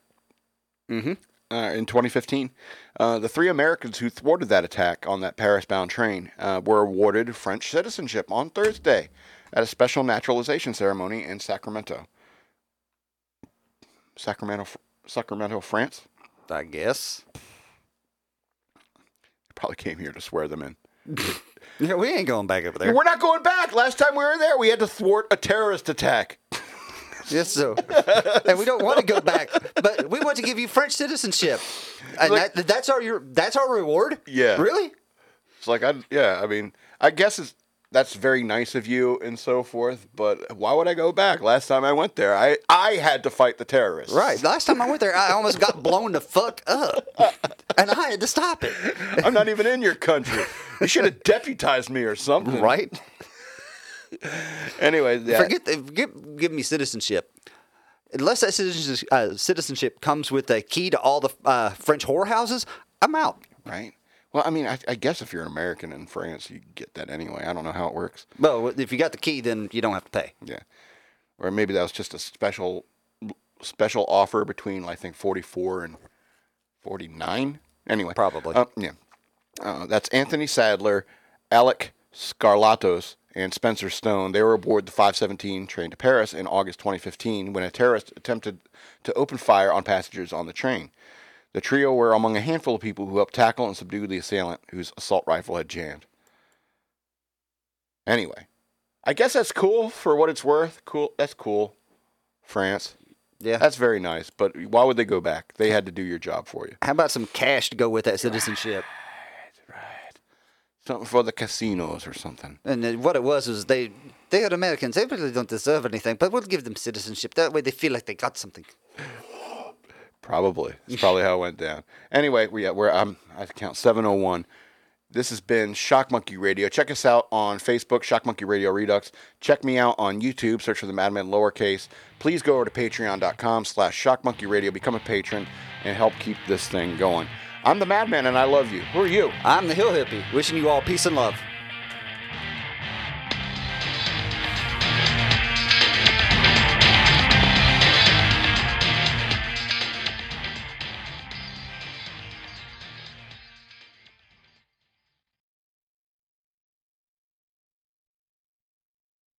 Mm-hmm. Uh, in 2015, uh, the three Americans who thwarted that attack on that Paris-bound train uh, were awarded French citizenship on Thursday at a special naturalization ceremony in Sacramento. Sacramento, Sacramento, France. I guess. Probably came here to swear them in. Yeah, we ain't going back over there. We're not going back. Last time we were there, we had to thwart a terrorist attack. Yes, so. and we don't want to go back, but we want to give you French citizenship. And Like- that, that's our your that's our reward. Yeah. Really? It's like I, yeah, I mean, I guess it's that's very nice of you and so forth. But why would I go back? Last time I went there, I I had to fight the terrorists. Right. Last time I went there, I almost got blown the fuck up, and I had to stop it. I'm not even in your country. You should have deputized me or something. Right. Anyway, yeah. Forget, the, give me citizenship. Unless that citizenship, uh, citizenship comes with a key to all the uh, French whorehouses, I'm out. right. Well, I mean, I, I guess if you're an American in France, you get that anyway. I don't know how it works. Well, if you got the key, then you don't have to pay. Yeah, or maybe that was just a special special offer between I think 44 and 49. Anyway, Probably. Uh, yeah, uh, that's Anthony Sadler, Alek Skarlatos, and Spencer Stone. They were aboard the 517 train to Paris in August 2015 when a terrorist attempted to open fire on passengers on the train. The trio were among a handful of people who helped tackle and subdue the assailant whose assault rifle had jammed. Anyway, I guess that's cool for what it's worth. Cool. That's cool. France. Yeah. That's very nice. But why would they go back? They had to do your job for you. How about some cash to go with that citizenship? Something for the casinos or something. And what it was was they they are Americans. They really don't deserve anything, but we'll give them citizenship. That way they feel like they got something. Probably. It's probably how it went down. Anyway, we, yeah, we're um, I count 701. This has been Shock Monkey Radio. Check us out on Facebook, Shock Monkey Radio Redux. Check me out on YouTube. Search for the Madman lowercase. Please go over to patreon.com slash Shock Monkey Radio. Become a patron and help keep this thing going. I'm the Madman and I love you. Who are you? I'm the Hill Hippie, wishing you all peace and love.